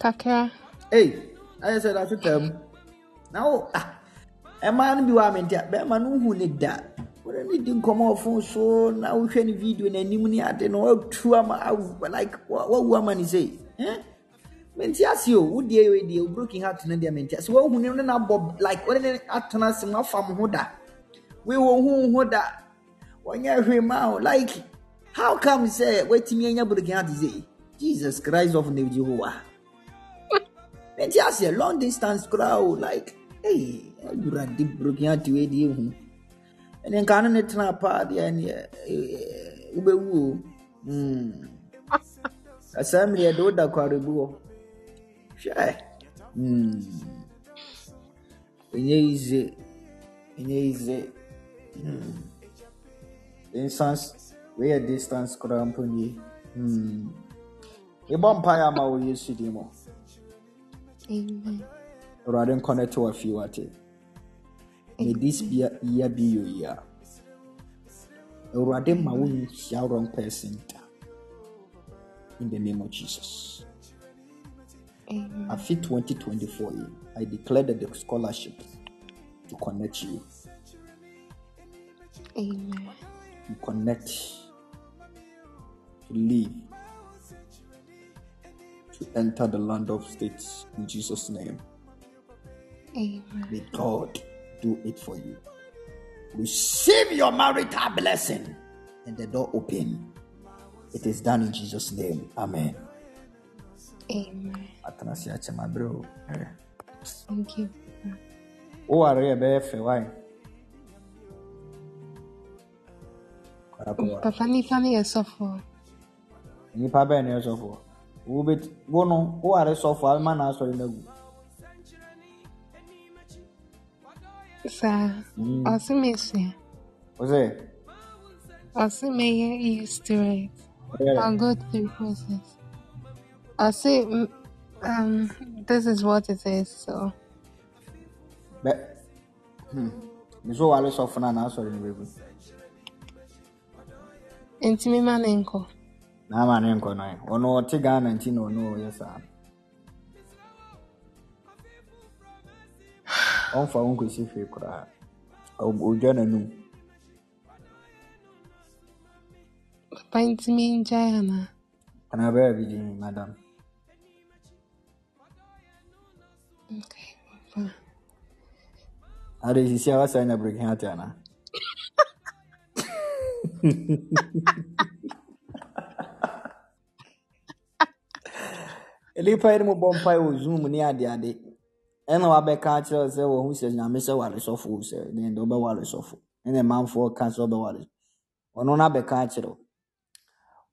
kakra. Ei, ayɛ sɛ daso tam. Na wo ah. Ɛmaa no bi wɔ amente a bɛrima no hu ne da. Wɔde ne di nkɔmɔ ɔfon so na wohwɛ ne video n'anim ne ade na watu ama awu like wa- wawu ama ne sei. Eh? Mente ase o, wo deɛ yɛ deɛ o broken heart no deɛ mente ase. Wahu ne ne na bɔ like wɔde ne atena ase mu afa mo ho da. Wei wɔ hu ho da. Wɔnyɛ hwee ma o like how come sɛ watumi anya broken heart sei? Jesus Christ of Jehovah. Mente aseɛ long distance koraa o like hey awurade broken heart wei deɛ ehu. Ɛne nka no ne tena paa deɛ neɛ eh, wobɛwu o. Mm. Saa mmiri yɛde woda kwarebu hɔ. Hwɛ. Mm. Ɛnyɛ easy. Ɛnyɛ easy. Mm. Distance wei yɛ distance koraa mpo nie. Mm. Yɛbɔ mpaeɛ ama wɔ Yesu din mu. Amen. Awurade nkɔnɛte wɔ fie wate. May this be a year be your year. Awurade ma wo nhyia wrong person da. In the name of Jesus. Amen. Afi 2024 yi, I declare that the scholarship to connect you. Amen. To connect. To live. To enter the land of states in Jesus' name. Amen. May God do it for you. Receive your marital blessing and the door open. It is done in Jesus' name. Amen. Amen. Eh. Thank you. Papa. O are ye be fe why? Papa nipa no yɛ sɔfo. Nipa na ɛsɔfo. Wo bet wo no wo are sɔfo alma na asɔre na gu. Sa Hmm. Osimesi. What's that? Osimeye used to it. I got I'll go through process. I'll um, this is what it is. So But, hmm. Miss Wale sọ fún náà sọ̀rọ̀ ní bẹ́ẹ̀ intimima ninko. náà mà ní nkọ náà ọ̀nà ọtí Ghana ntí na no ọ̀yẹ sáà. Ɔmfa wo nkɔsi hwee koraa. Ɔ- Ɔdwa n'anum. Papa ntimi ngyae anaa? Kana bɛyɛ bi din madam. Ade sisi a wasa nya breaking heart ana. Nipa yi mu bɔ mpae wɔ zoom ne ade ade. Ɛna wabɛka akyerɛ sɛ wɔ ho sɛ nyame sɛ ware sɔfo sɛ ne de wobɛware sɔfo. Ɛna manfoɔ ka sɛ wobɛware. Ɔno na bɛka akyerɛ wo.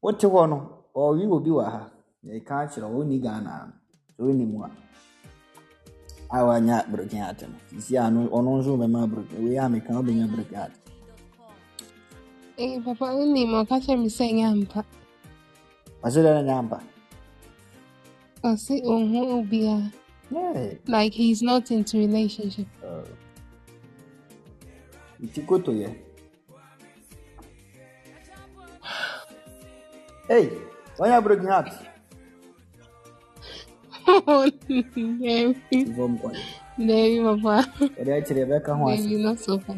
Wote hɔ no, ɔwe obi wɔ ha. Yɛka akyerɛ ɔnni Ghana. Ɔnni mu a. a wanya breaking heart no sisi a no ɔno nso bɛma breaking wei a meka wobɛnya breaking heart Eh, papa wonim ɔka kyerɛ me sɛ ɛnyɛ ampa. dɛ no mpa Ɔse ɔnhu obiara. ねえ。Like he's not into relationship. うん。一言言え。Hey, why are you breaking heart? Oh, David. David, papa. Wadda ya cire bai kan wasa. David, not so far.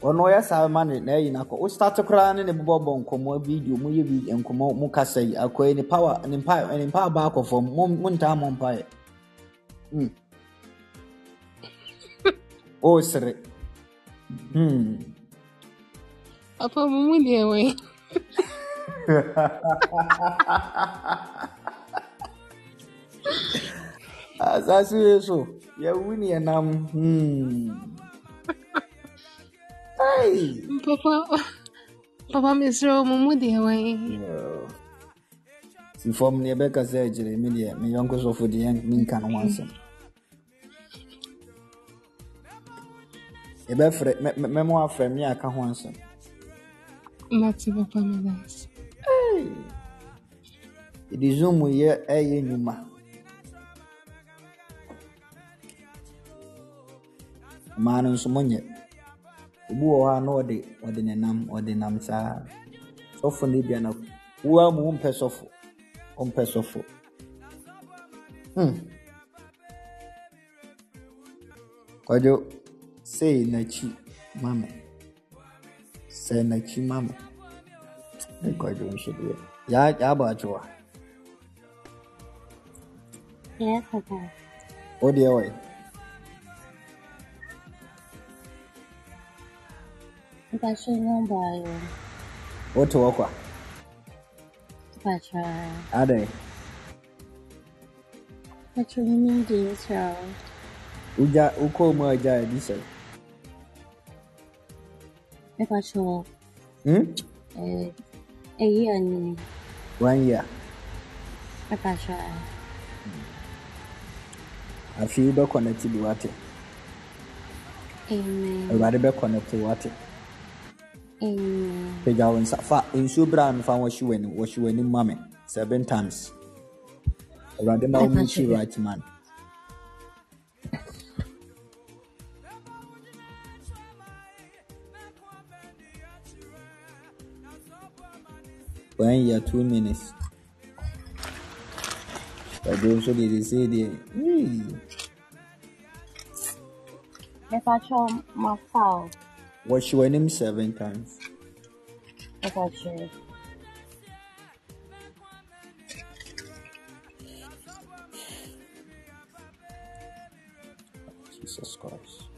Wani ya sami mani na yi na ko. O start kura ne ne bubba nkomo video mu yi bi nkomo mu kasa yi akwai ni power ni power ni power ba ko fo mun ta mun paye. Mm. Osre. Mm. Apa mumu dia weh. Asasi yeso. Ya wini ya nam. Hmm. Hey. Papa. Papa misro mumu dia weh. Si fam ne yɛbɛka sɛ akyerɛ me deɛ me yɔnko sɔfo deɛ menka no ho asɛm yɛbɛfrɛ mɛ- mɛ- mɛma wafrɛ me a ka ho asɛm Mate papa yɛde zoom yɛ ɛyɛ nnwuma ɔmaa no nso monyɛ obi wɔ hɔ a na ɔde ɔde ne nam ɔde nam saa. Sɔfo no bia na woa mu wompɛ sɔfo. ɔmpɛ sɔfo hmm. Kwadwo sei n'akyi ma me sɛ n'akyi ma me ne kwadwo nso deɛ yaa yaabɔ akyewa Yeah, papa. What? Papa, Fletcher. Are they? Fletcher Mindy Show. Uja uko moja edition. Ever show. Hmm? Eh, a year ni. One year. Ever show. Afi udo connected wate. Amen. Awurade bɛ connect wate. Pagya wo nsa fa nsuo berɛ a no fa wɔhye w'anim wɔhye w'anim ma me seven times. Awurade ma wo Ɛfa mukyi hyɛ. right man. One year two minutes. Pagya nso deɛ de sei deɛ hmm. Mpacho mafao. wɔhye w'anim seven times Mpacho. Jesus Christ.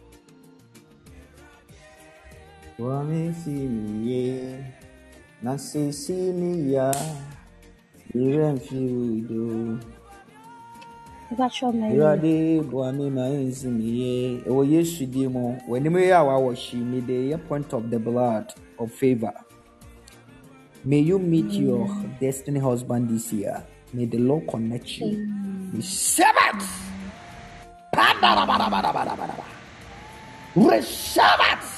Wamefie na sisi ni Awurade boa me ma nsi me yie ɛwɔ Yesu din mu w'anim yi a wawɔ hyi me de yɛ point of the blood of favor May you meet your destiny husband this year. May the Lord connect you. Receive it. Receive it.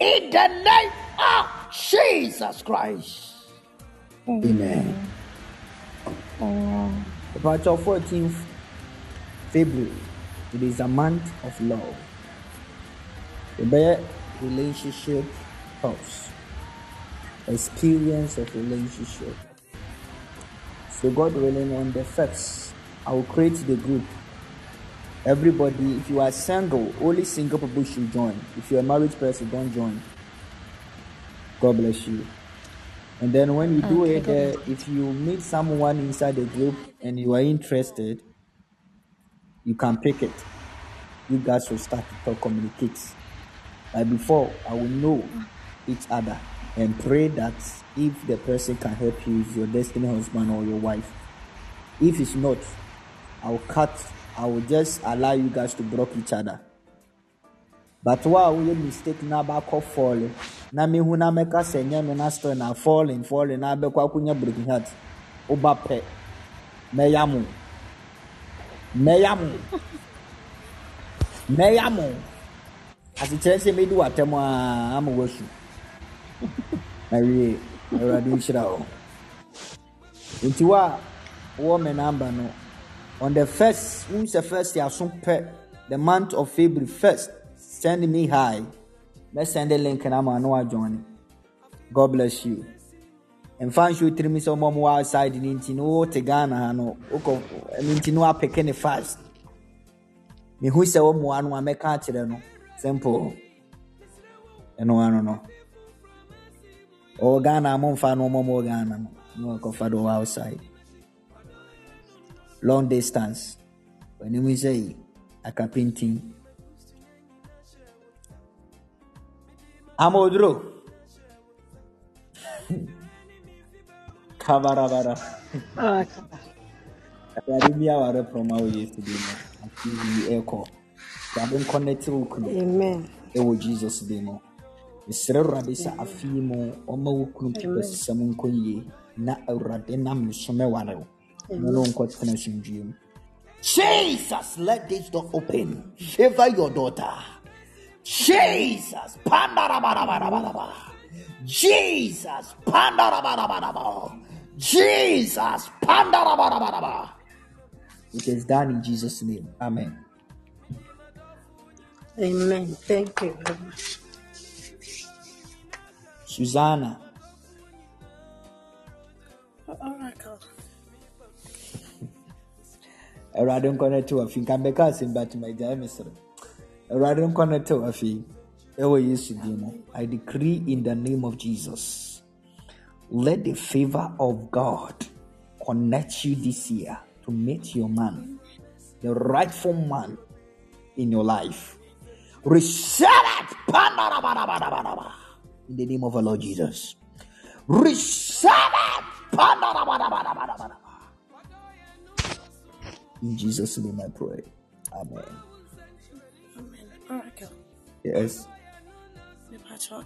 In the name of Jesus Christ. Amen. Amen. About 14th February, it is a month of love. The relationship helps. Experience of relationship. So God willing, on the first, I will create the group. Everybody, if you are single, only single people should join. If you're a married person, don't join. God bless you. And then when you do it, uh, if you meet someone inside the group and you are interested, you can pick it. You guys will start to talk, communicate. Like before, I will know each other and pray that if the person can help you, is your destiny husband or your wife. If it's not, I will cut. I will just allow you guys to block each other. But wa woyɛ mistake na abakɔ fall. Na mehu na mɛka sɛ nyɛ me na still na falling falling na abɛkɔ akɔnya broken heart. Woba pɛ mɛya mo mɛya mo mɛya mo asekyerɛ sɛ mɛdi w'atɛm a ama woasu na wie awurade nhyira wo nti wo a wowɔ me number no. On the first wohu sɛ first yɛaso pɛ the month of february first send me hi let's send the link na ama no wajoin god bless you. Mfa nhyɛ tirim sɛ ɔma mo wɔ outside no nti no wote ghana ha no wokɔ ɛno nti no wapɛke ne fast. Mehu sɛ wɔmmoa no a mɛka akyerɛ no simple. Ɛno ano no ɔwɔ ghana a momfa no ɔma mo wɔ ghana no na wɔkɔfa do outside. Long distance. W'anim sɛ yi akapintin amoduro kabarabara. Awurade bi aware prɔma wɔ yesterday ɛkɔ awurade nkɔnɛte wo kunu Amen. ɛwɔ jesus din mu mesrɛ awurade sɛ afei mu ɔma wo kunu pɛpɛsɛm nkɔ yie na awurade nam ne so mɛware wo na ne nkɔtena asomdwie mu Jesus, let this door open. Favor your daughter. Jesus. Jesus. Jesus. It is done in Jesus' name. Amen. Amen. Thank you very much. Susanna. Oracle. Awurade nkɔnɛ te wafi nka mbɛka asɛm ba tuma agyae me i decree in the name of jesus let the favor of god connect you this year to meet your man the rightful man in your life. Receive it! In the name of our lord jesus. Receive it! In jesus name i pray. Amen. Oracle. Yes. Mepatro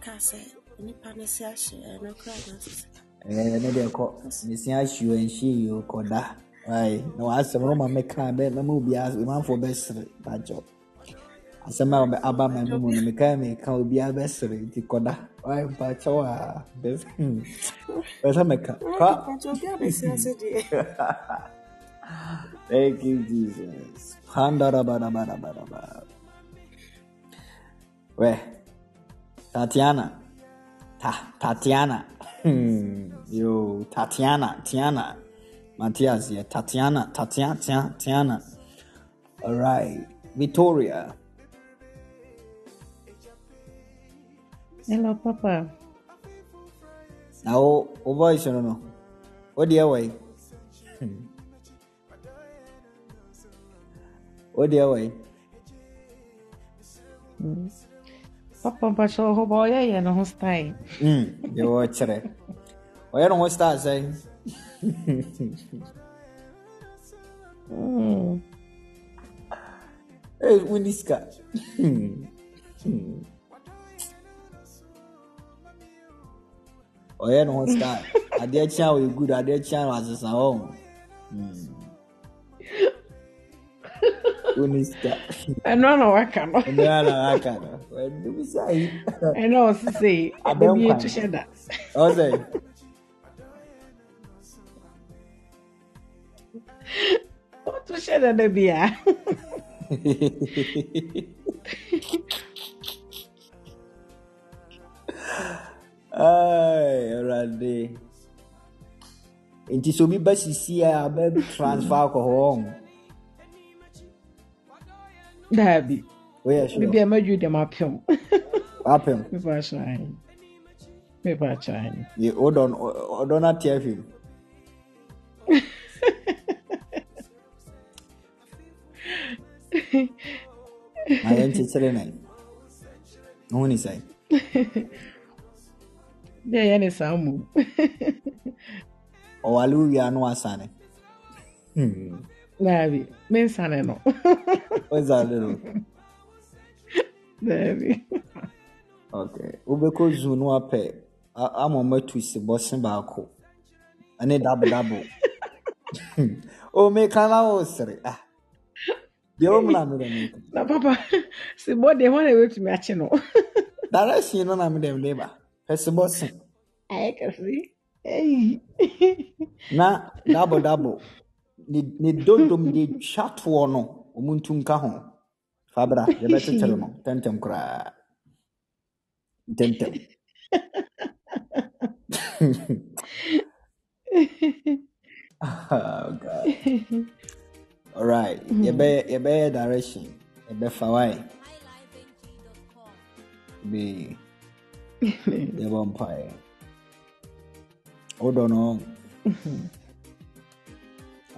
Thank you Jesus. Tatiana hmm. yo tatiana tiana Matias yeah, Tatiana, Tatiana, Tiana, Tiana. All right, Victoria. Hello, Papa. Now, o voice, no, no. What the way? What the way? Papá, baixou o robô, olha aí, eu não está aí. Hum, eu vou tirar. Olha, não está aí. É o Niska. Hum, hum. Olha, não está aí. A dia tinha o Igor, a dia tinha o Azazão. wone sika ɛno na waka no ɛno na waka no wabisa yi ɛno ɔse sei ɛbi ɛto hyɛ da ɔsɛ ɔto hyɛ da da bia awurade nti sɛ obi bɛsisi a. Bɛ transfer alcohol daabi bibia mɛdwe deɛ mapem apem mepa kyerɛe mepa kyerɛe wodɔ no atea afim na yɛnkyekyere no wohu ne sɛe deɛ ɛyɛ ne saa mmom ɔwale wo wia no wasane deve pensare no. Pensare no. Devi. Okay. Wobɛkɔ zoo no apɛ ama ɔma twisi bɔse baako ne dabodabo. Omeka na wo sere. Ah. Deɛ wo mna me dɛm. Na papa, si bɔ deɛ hɔ na e ɛbɛtumi akye no. Direction no na me dɛm deba. Pɛ si bɔse. Ayɛ kɛse. Eyi. Na dabodabo ne dodom de twa toɔ no ɔmo ntu nka ho. Fa bra yɛbɛkyekyere no. Ntɛmtɛm koraa. Ntɛmtɛm oh god. Alright yɛbɛyɛ yɛbɛyɛ direction. Yɛbɛfa wae be yɛbɔ mpaeɛ. Wodɔ no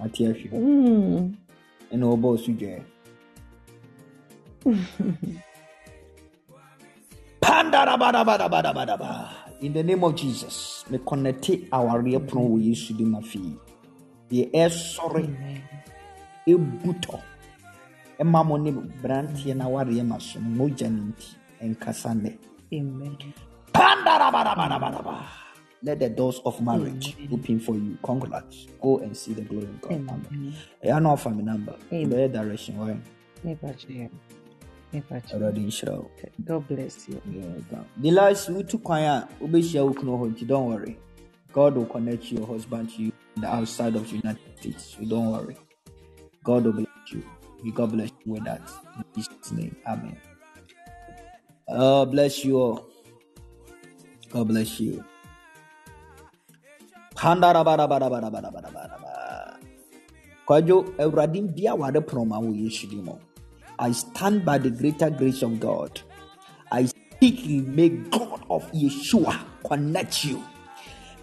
ate ahwe ɛna wɔbɔ so dwaa Pandarabadabadabadabadaba. In the name of Jesus, me connect awareɛ pono wɔ Yesu di ma fie. Deɛ ɛsɔre ebutɔ ɛma mo ne branteɛ na awareɛ ma so no mogya ne nti ɛnkasa nnɛ. Pandarabadabadabadaba. Let the doors of marriage open for you. Congrats. Go and see the glory of God. Amen. I know my number. Amen. Better direction. Why? Already in show. God bless you. Yeah, God. The last took kwan a wobɛhyia wo kunu hɔ nti don't worry. God will connect your husband to you in the outside of the United States. So don't worry. God will bless you. May God bless you with that. In Jesus' name. Amen. Uh bless you all. God bless you. I stand by the greater grace of God. I speak, may God of Yeshua connect you.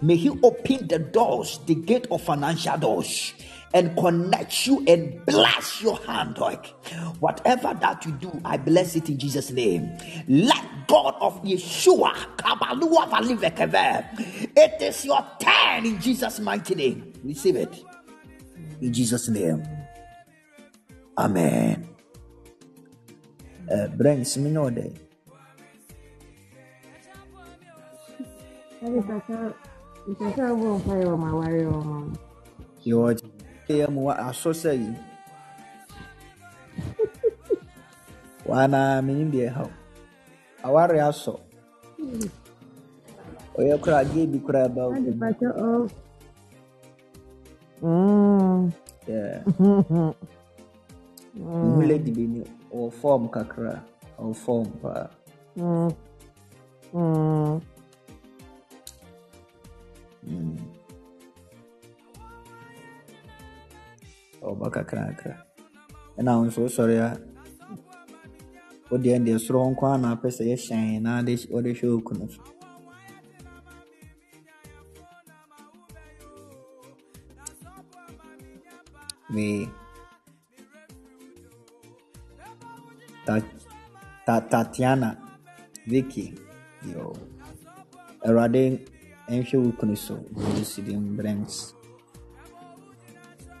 May He open the doors, the gate of financial doors, and connect you and bless your hand. Whatever that you do, I bless it in Jesus' name. Let God of Yeshua, it is your turn in Jesus' mighty name. Receive it in Jesus' name. Amen. Uh, Brent, me know that. Mpɛsɛ ɔbɔ mpaeɛ wɔ m'awareɛ wɔ ho. Yɛwɔ yɛ mu asɔ sɛ yi. Wana menim deɛ ɛha wo. aware asɔ ɔyɛ kora adeɛ bi kora ba wo hu lady bi ni ɔwɔ fɔm kakra ɔwɔ fɔm paa ɔba mm. mm. mm. kakrakra ɛna wo nso wosɔre ya wodeɛ deɛ soro hɔ nko ara na apɛ sɛ yɛhyɛn na wɔde hwɛ wo kunu so. Me. Ta, ta, Tatiana. Vicky. Yo. Awurade nhwɛ wo kunu so. Wɔ Yesu din Brent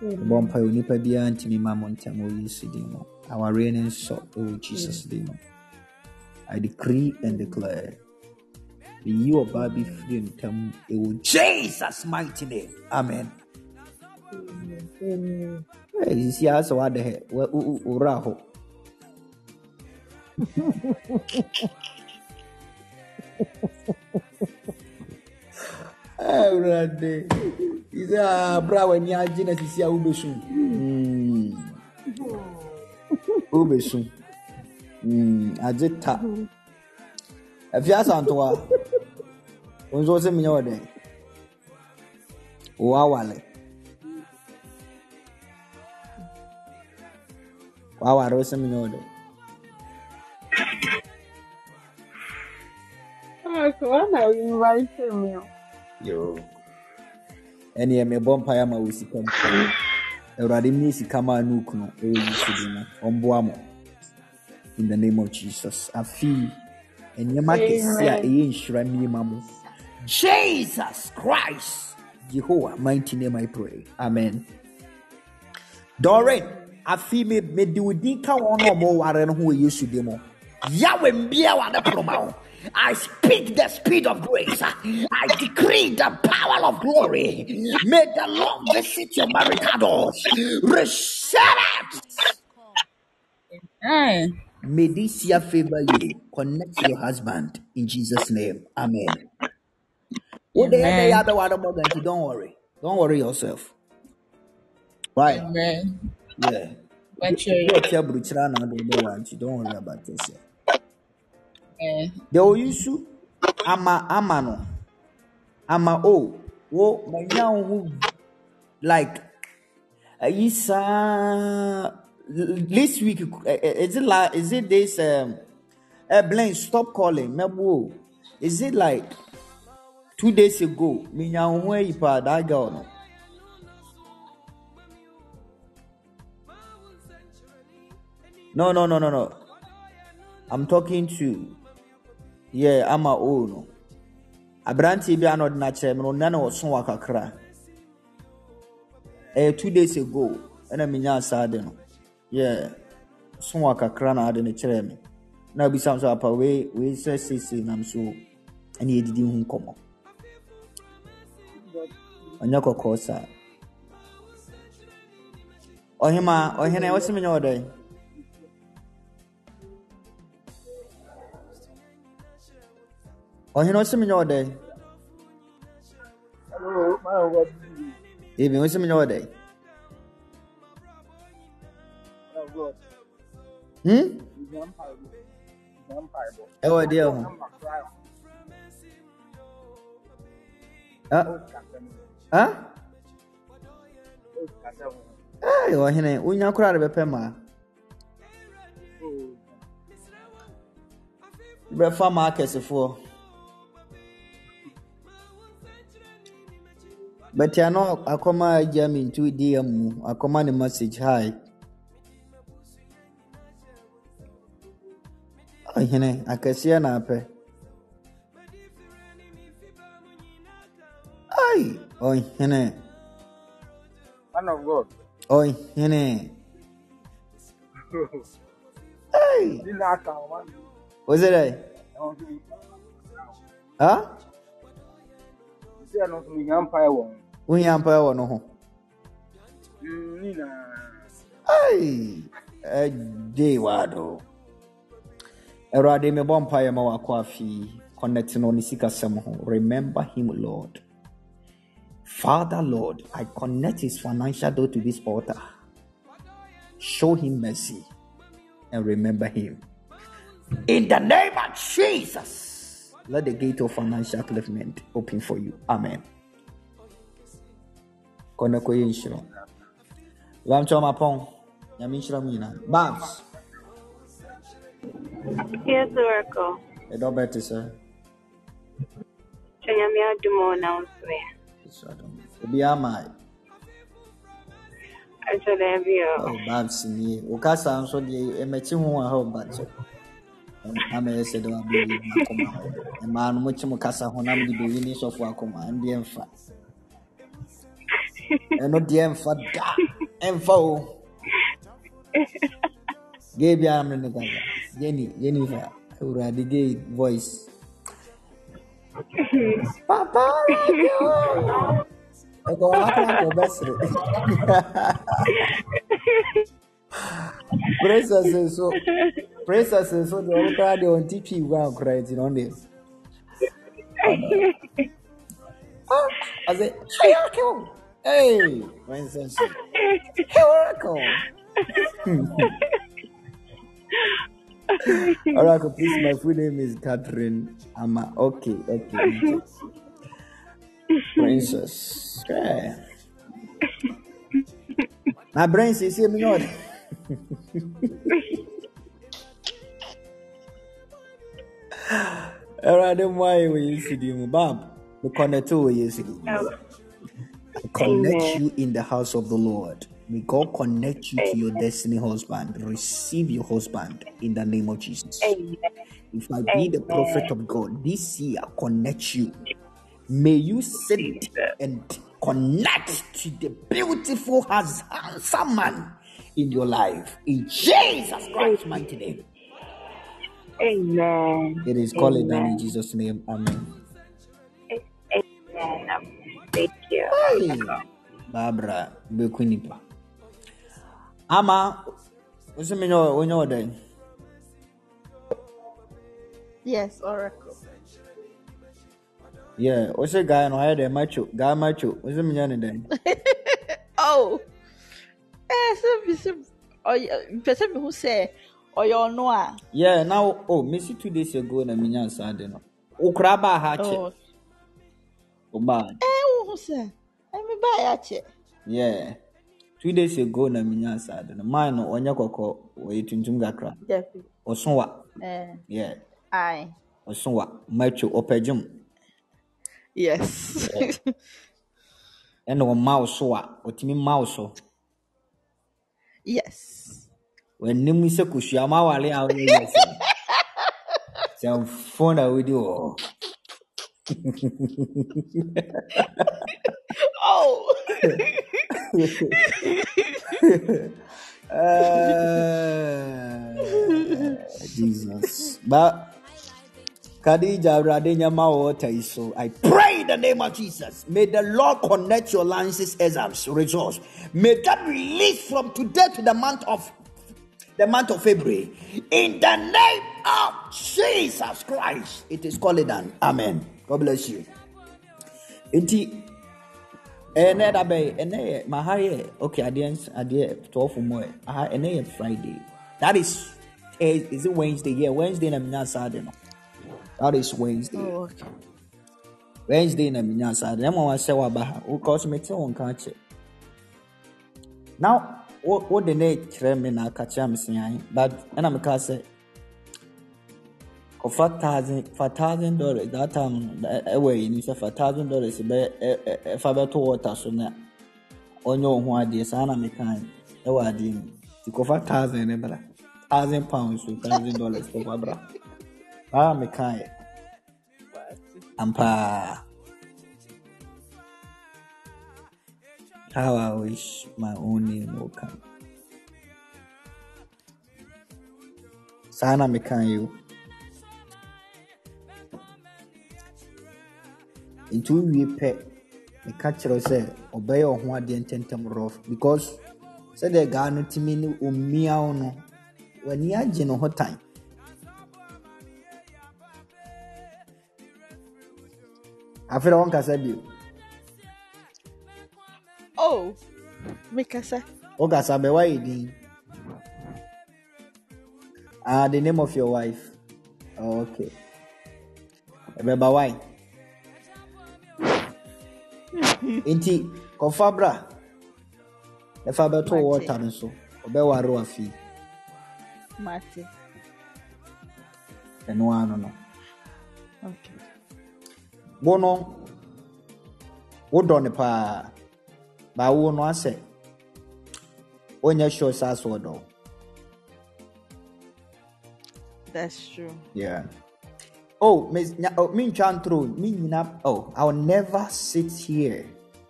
bɔ mpa onipa biara ntumi ma mo ntam wɔ Yesu din mu awareɛ no nsɔ wɔ Jesus mu I decree and declare meyi ɔbaa bi firi ntam wɔ Jesus mighty name. Amen. Amen. Ha sɛ wada hɛ wa- wo- wo- wowura hɔ Awurade sisi a berɛ a w'ani agye na sisi a wobɛsu. Wobɛsu Mm, agye ta afi asantoa wo nso wo sɛ menyɛ wɔ dɛn wo awale waware wo sɛ menyɛ wɔ dɛn ɛneɛ mebɔ mpaeɛ ama wɔ sika mu awurade sika eh, ma ne wokunu ɛwɔ yesu din mu ɔmboa mo. In the name of jesus afei nneɛma kɛse a ɛyɛ nhyira mmie ma mo jesus christ. Jehovah mighty name i pray. Amen. Dɔren afei me mede wo din ka wɔn a ɔmɔware no ho wɔ yesu mu yahweh mbia poroma I speak the speed of grace. I decree the power of glory. May the Lord visit your marital doors. Receive it. Amen. May this year favor you. Connect your husband in Jesus' name. Amen. Amen. other one more than you? Don't worry. Don't worry yourself. Right? Amen. Yeah. But You you, are here, Bruchra, now don't. Don't worry about yourself. They will use. Ama ama no. Ama oh. Wo manya who like ayi saa this week eh, eh, is it like is it this um uh, Blaine stop calling Mebu is it like two days ago minya ho ayi pa that girl no no no no no no I'm talking to yeah ama oh no aberanteɛ bi a na ɔde no akyerɛ me no ɔnna na ɔso wa kakra ɛyɛ two days ago ɛna menya saa de no. Yeah so wa kakra na ade no kyerɛ me na obisa m so apa wei wei sɛ seesei nam so ɛne yɛdidi ho nkɔmmɔ ɔnyɛ kɔkɔɔ saa ɔhema ɔhene wɔsi mi nyɛ ɔhene wɔsi mi nyɛ yi ebi wɔsi mi nyɛ yi hmm? Ɛwɔ deɛ ho ah. Ɛy ɔhene wonya koraa de bɛpɛ maa bɛfa maa akɛsefoɔ But I know Akoma jam into DM Akoma the message hi. Ɔhene akɛseɛ na apɛ. Ai ɔhene. Man of God. Ɔhene. Ai. Dina aka wa. O se dɛ. Ha? Ṣé ẹnu sùn ìyá ń pa ẹ̀wọ̀n? Wohia mpa wɔ no ho agye wado awurade mebɔ mpaeɛ ma wakɔ afei connect no ne sikasɛm ho. Remember him lord. Father lord i connect his financial door to this altar. Show him mercy and remember him. In the name of jesus let the gate of financial upliftment open for you. Amen kɔnɛ kɔyɛ nhyira wamkyɛ mapɔn nyame nhyira mu nyinaa babs. Yes, Oracle. ɛdɔ bɛte sɛ Chanyami Adumo announcement. obiaa ma Actually, every oh, babs nie wo kasa nso deɛ ɛmɛkyi ho a hɔ but ama ɛyɛ sɛ dɛ wabɛwi makoma hɔ ɛmaa no mokye mo kasa ho na mede bɛwi ne sɔfo akoma ɛndeɛ mfa ɛno deɛ mfa da. Ɛmfa o. Gay biara mene ne kasa yɛni yɛni fa. Awurade gay voice. Papa ɛkɔ nkɔ bɛsere princess nso princess nso deɛ ɔno koraa deɛ ɔnti twi wa nkora nti na ɔne ɔsɛ hey oracle hey princess hey oracle oracle please my full name is catherine ama okay okay okay. princess yeah. na brain sisi mi nyɛ ɔde Awurade mmoa yɛ wɔ Yesu din mu. Bab, me connect wɔ Yesu din mu. I connect Amen. you in the house of the Lord. May God connect you to your destiny husband. Receive your husband in the name of Jesus. Amen. If I be the prophet of God, this year connect you. May you sit and connect to the beautiful, handsome man in your life. In Jesus Christ's mighty name. Amen. It is called done in Jesus' name. Amen. Amen. Peki. Babra, bekwe nipa. Ama, what's me know when you're done? Yes, Oracle. Yeah, what's a guy and I had a macho, guy macho. What's me know then? Oh, eh, so we see, oh, person who say, oh, or your noa. Ah. Yeah, now, oh, missy two days ago, and I'm in your side, you know. Ukraba hatchet. Oh. Oba. eh, sɛ ɛmi ba yɛ akyɛ. Yeah. Two days ago na mi nya nsa de no. Mine no ɔnyɛ kɔkɔɔ, ɔyɛ tuntum kakra. Dabi. Ɔso wa. Eh, Yeah. aye. Ɔso wa. Macho, gyem. Yes. Ɛna ɔma wo so a, ɔtumi ma wo so. yes. w'anim sɛ kosua ma awale a woyɛ yɛ sɛ sɛ mfo na wodi wɔ Oh. hɔ ah, jesus ba Khadija Radenya water so I pray in the name of Jesus. May the Lord connect your lances exams results. May that release from today to the month of the month of February. In the name of Jesus Christ. It is called done. Amen. God bless you. Enti ɛnɛ da bɛyɛ ɛnɛ yɛ ma ha yɛ okay adeɛ adeɛ twelve mu ɛ aha ɛnɛ yɛ Friday. That is eh, is it Wednesday? Yeah, Wednesday na mi nya no. That is Wednesday. Oh, okay. Wednesday na mi nya Saturday. Ɛma wa sɛ wa ba ha. Because me te wɔn kan kyɛ. Now wode ne kyerɛ me na aka kyerɛ me sɛ ahe but ɛna meka sɛ ɔfa thousand fa thousand dollars that time ɛwɔ yi ni sɛ fa thousand dollars bɛ ɛfa bɛto water so na ɔnyɛ wɔn ho adeɛ saa na meka ɛwɔ adeɛ mu ti kɔfa thousand ne bra thousand pounds so thousand dollars kɔfa bra saa na meka yɛ ampaa. How I wish my own name will come. Sana Mikayo. Nti wowie pɛ meka kyerɛ sɛ ɔbɛyɛ ɔho adeɛ ntɛntɛm rough because sɛdeɛ gaa no tumi ne ɔmmia wo no w'ani agye ne ho tan. Afei dɛ wɔnkasa bio. Oh, Mikasa. wokasa bɛ woayɛ din. Ah the name of your wife. Oh, okay. Ɛbɛba why nti kɔfa bra bɛto Mate. water no so ɔbɛware Mate. ɛno ano no Okay. wo no wodɔ no paa baa wo no asɛ wonyɛ sure sɛ asɛ ɔdɔ wo That's true. Yeah. Oh, Miss, oh, me chantro, me. Oh, I'll never sit here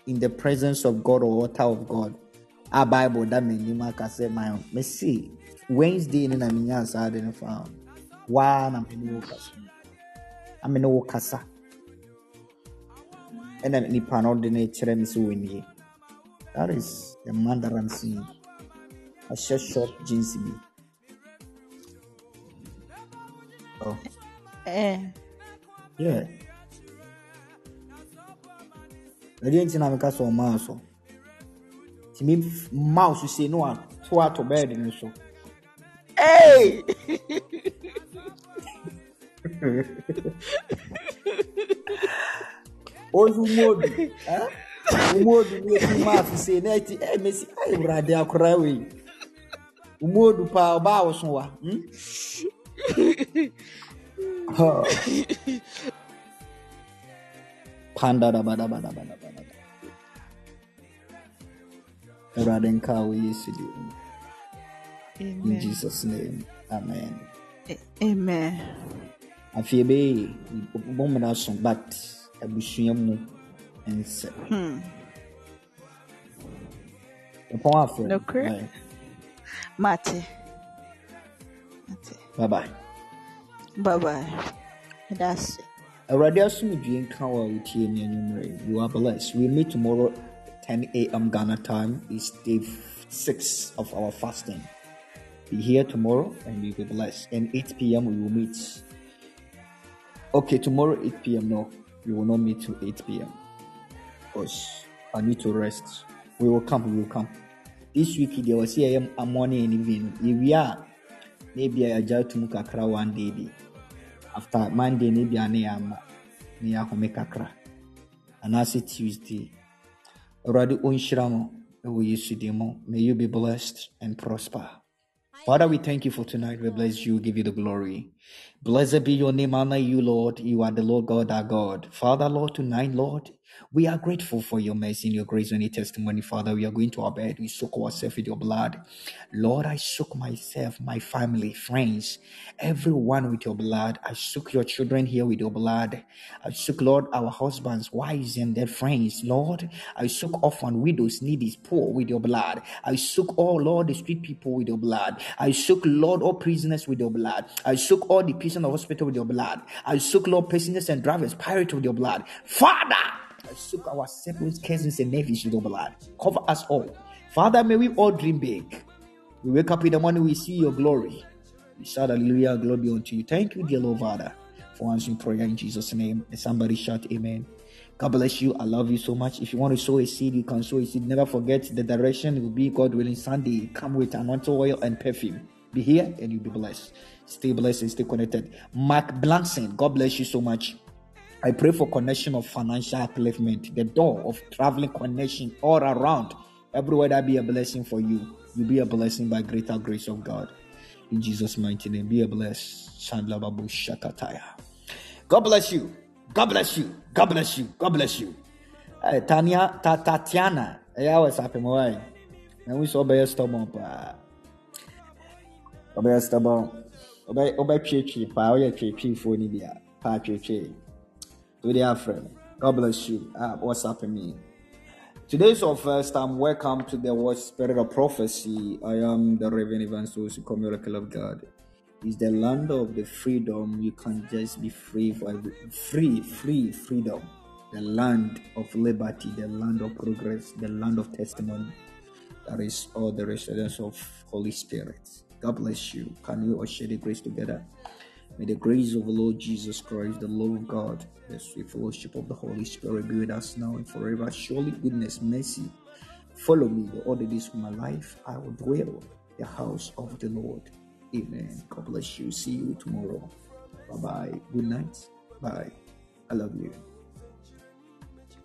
in the presence of God or altar of God. A Bible that me ni maka say my see Wednesday ni na me nya sa de found. Wa na me ni okasa. I me no okasa. Ɛna nipa no de ne me sɛ wɔnie. That is the man that I'm seeing. Ahyɛ short jeans bi. Oh. Eh. Yeah. ɛdeɛ nti na meka sɛ ɔmaa so tumi mouse se no ato ato bɛɛde no so Hey! Hoje o modo, o modo do Mafo Senete eh, é Messi. Ai, ah, Brade Akraui. O modo para o Bao hmm? Sunwa. Panda da bada bada bada. Pandadabadabadabadabada awurade nka wo yesu de in Amen. jesus name amen Amen. afei ɛbɛyɛ bɔ mmara so but abusua mu nsɛ Hmm. ɛpɔn afrɛ no. Nokorɛ. Mate. Mate. bye bye Bye bye. That's it. awurade asomdwie nka wo a wotie ne anwummerɛ you are blessed we meet tomorrow 10 a.m ghana time is day 6 of our fasting. Be here tomorrow and you'll be blessed. And 8 p.m we will meet. Okay tomorrow 8 p.m no we will not meet till 8 p.m because i need to rest. We will come we will come. This week there was here a morning and evening yɛwie a na ebia yɛagya tum kakra one day bi after monday ne bia ne yɛama um, ne yɛahome kakra anaasɛ tuesday awurade ɔnhyira mo may you be blessed and prosper Father, we thank you for tonight. We bless you, give you the glory. Blessed be your name, honor you, Lord. You are the Lord God, our God. Father, Lord, tonight, Lord, We are grateful for your mercy and your grace and your testimony, Father. We are going to our bed. We soak ourselves with your blood. Lord, I soak myself, my family, friends, everyone with your blood. I soak your children here with your blood. I soak, Lord, our husbands, wives, and their friends. Lord, I soak orphan, widows, needy, poor with your blood. I soak all, Lord, the street people with your blood. I soak, Lord, all prisoners with your blood. I soak all the patients the hospital with your blood. I soak, Lord, prisoners and drivers, pirates with your blood. Father, soak our siblings, cousins, and nephews with your blood. Cover us all. Father, may we all dream big. We wake up in the morning, we see your glory. We shout hallelujah, glory be unto you. Thank you, dear Lord Father, for answering prayer in Jesus' name. And somebody shout amen. God bless you. I love you so much. If you want to sow a seed, you can sow a seed. Never forget the direction. It will be God willing Sunday. Come with anointing oil and perfume. Be here and you'll be blessed. Stay blessed and stay connected. Mark Blankson, God bless you so much. I pray for connection of financial upliftment, the door of traveling connection all around. Everywhere that be a blessing for you. You be a blessing by greater grace of God. In Jesus' mighty name, be a blessed. Chandla Babu Shakataya. God bless you. God bless you. God bless you. God bless you. Hey, Tanya, ta, Tatiana. Hey, was happy, my And we saw by stubborn. Obey stubborn. Obey, obey, chichi, pa. Oye, chichi, for Nibia. Pa, chichi. To the friend. God bless you. Uh, what's happening? Today's our first time. Welcome to the Word Spirit of Prophecy. I am the Reverend Evangelist Miracle of God. It's the land of the freedom. You can just be free for free, free freedom. The land of liberty, the land of progress, the land of testimony. That is all the residence of Holy Spirit. God bless you. Can we all share the grace together? May the grace of the Lord Jesus Christ, the love of God, the sweet fellowship of the Holy Spirit be with us now and forever. Surely goodness, mercy, follow me the days of my life. I will dwell the house of the Lord. Amen. God bless you. See you tomorrow. Bye bye. Good night. Bye. I love you.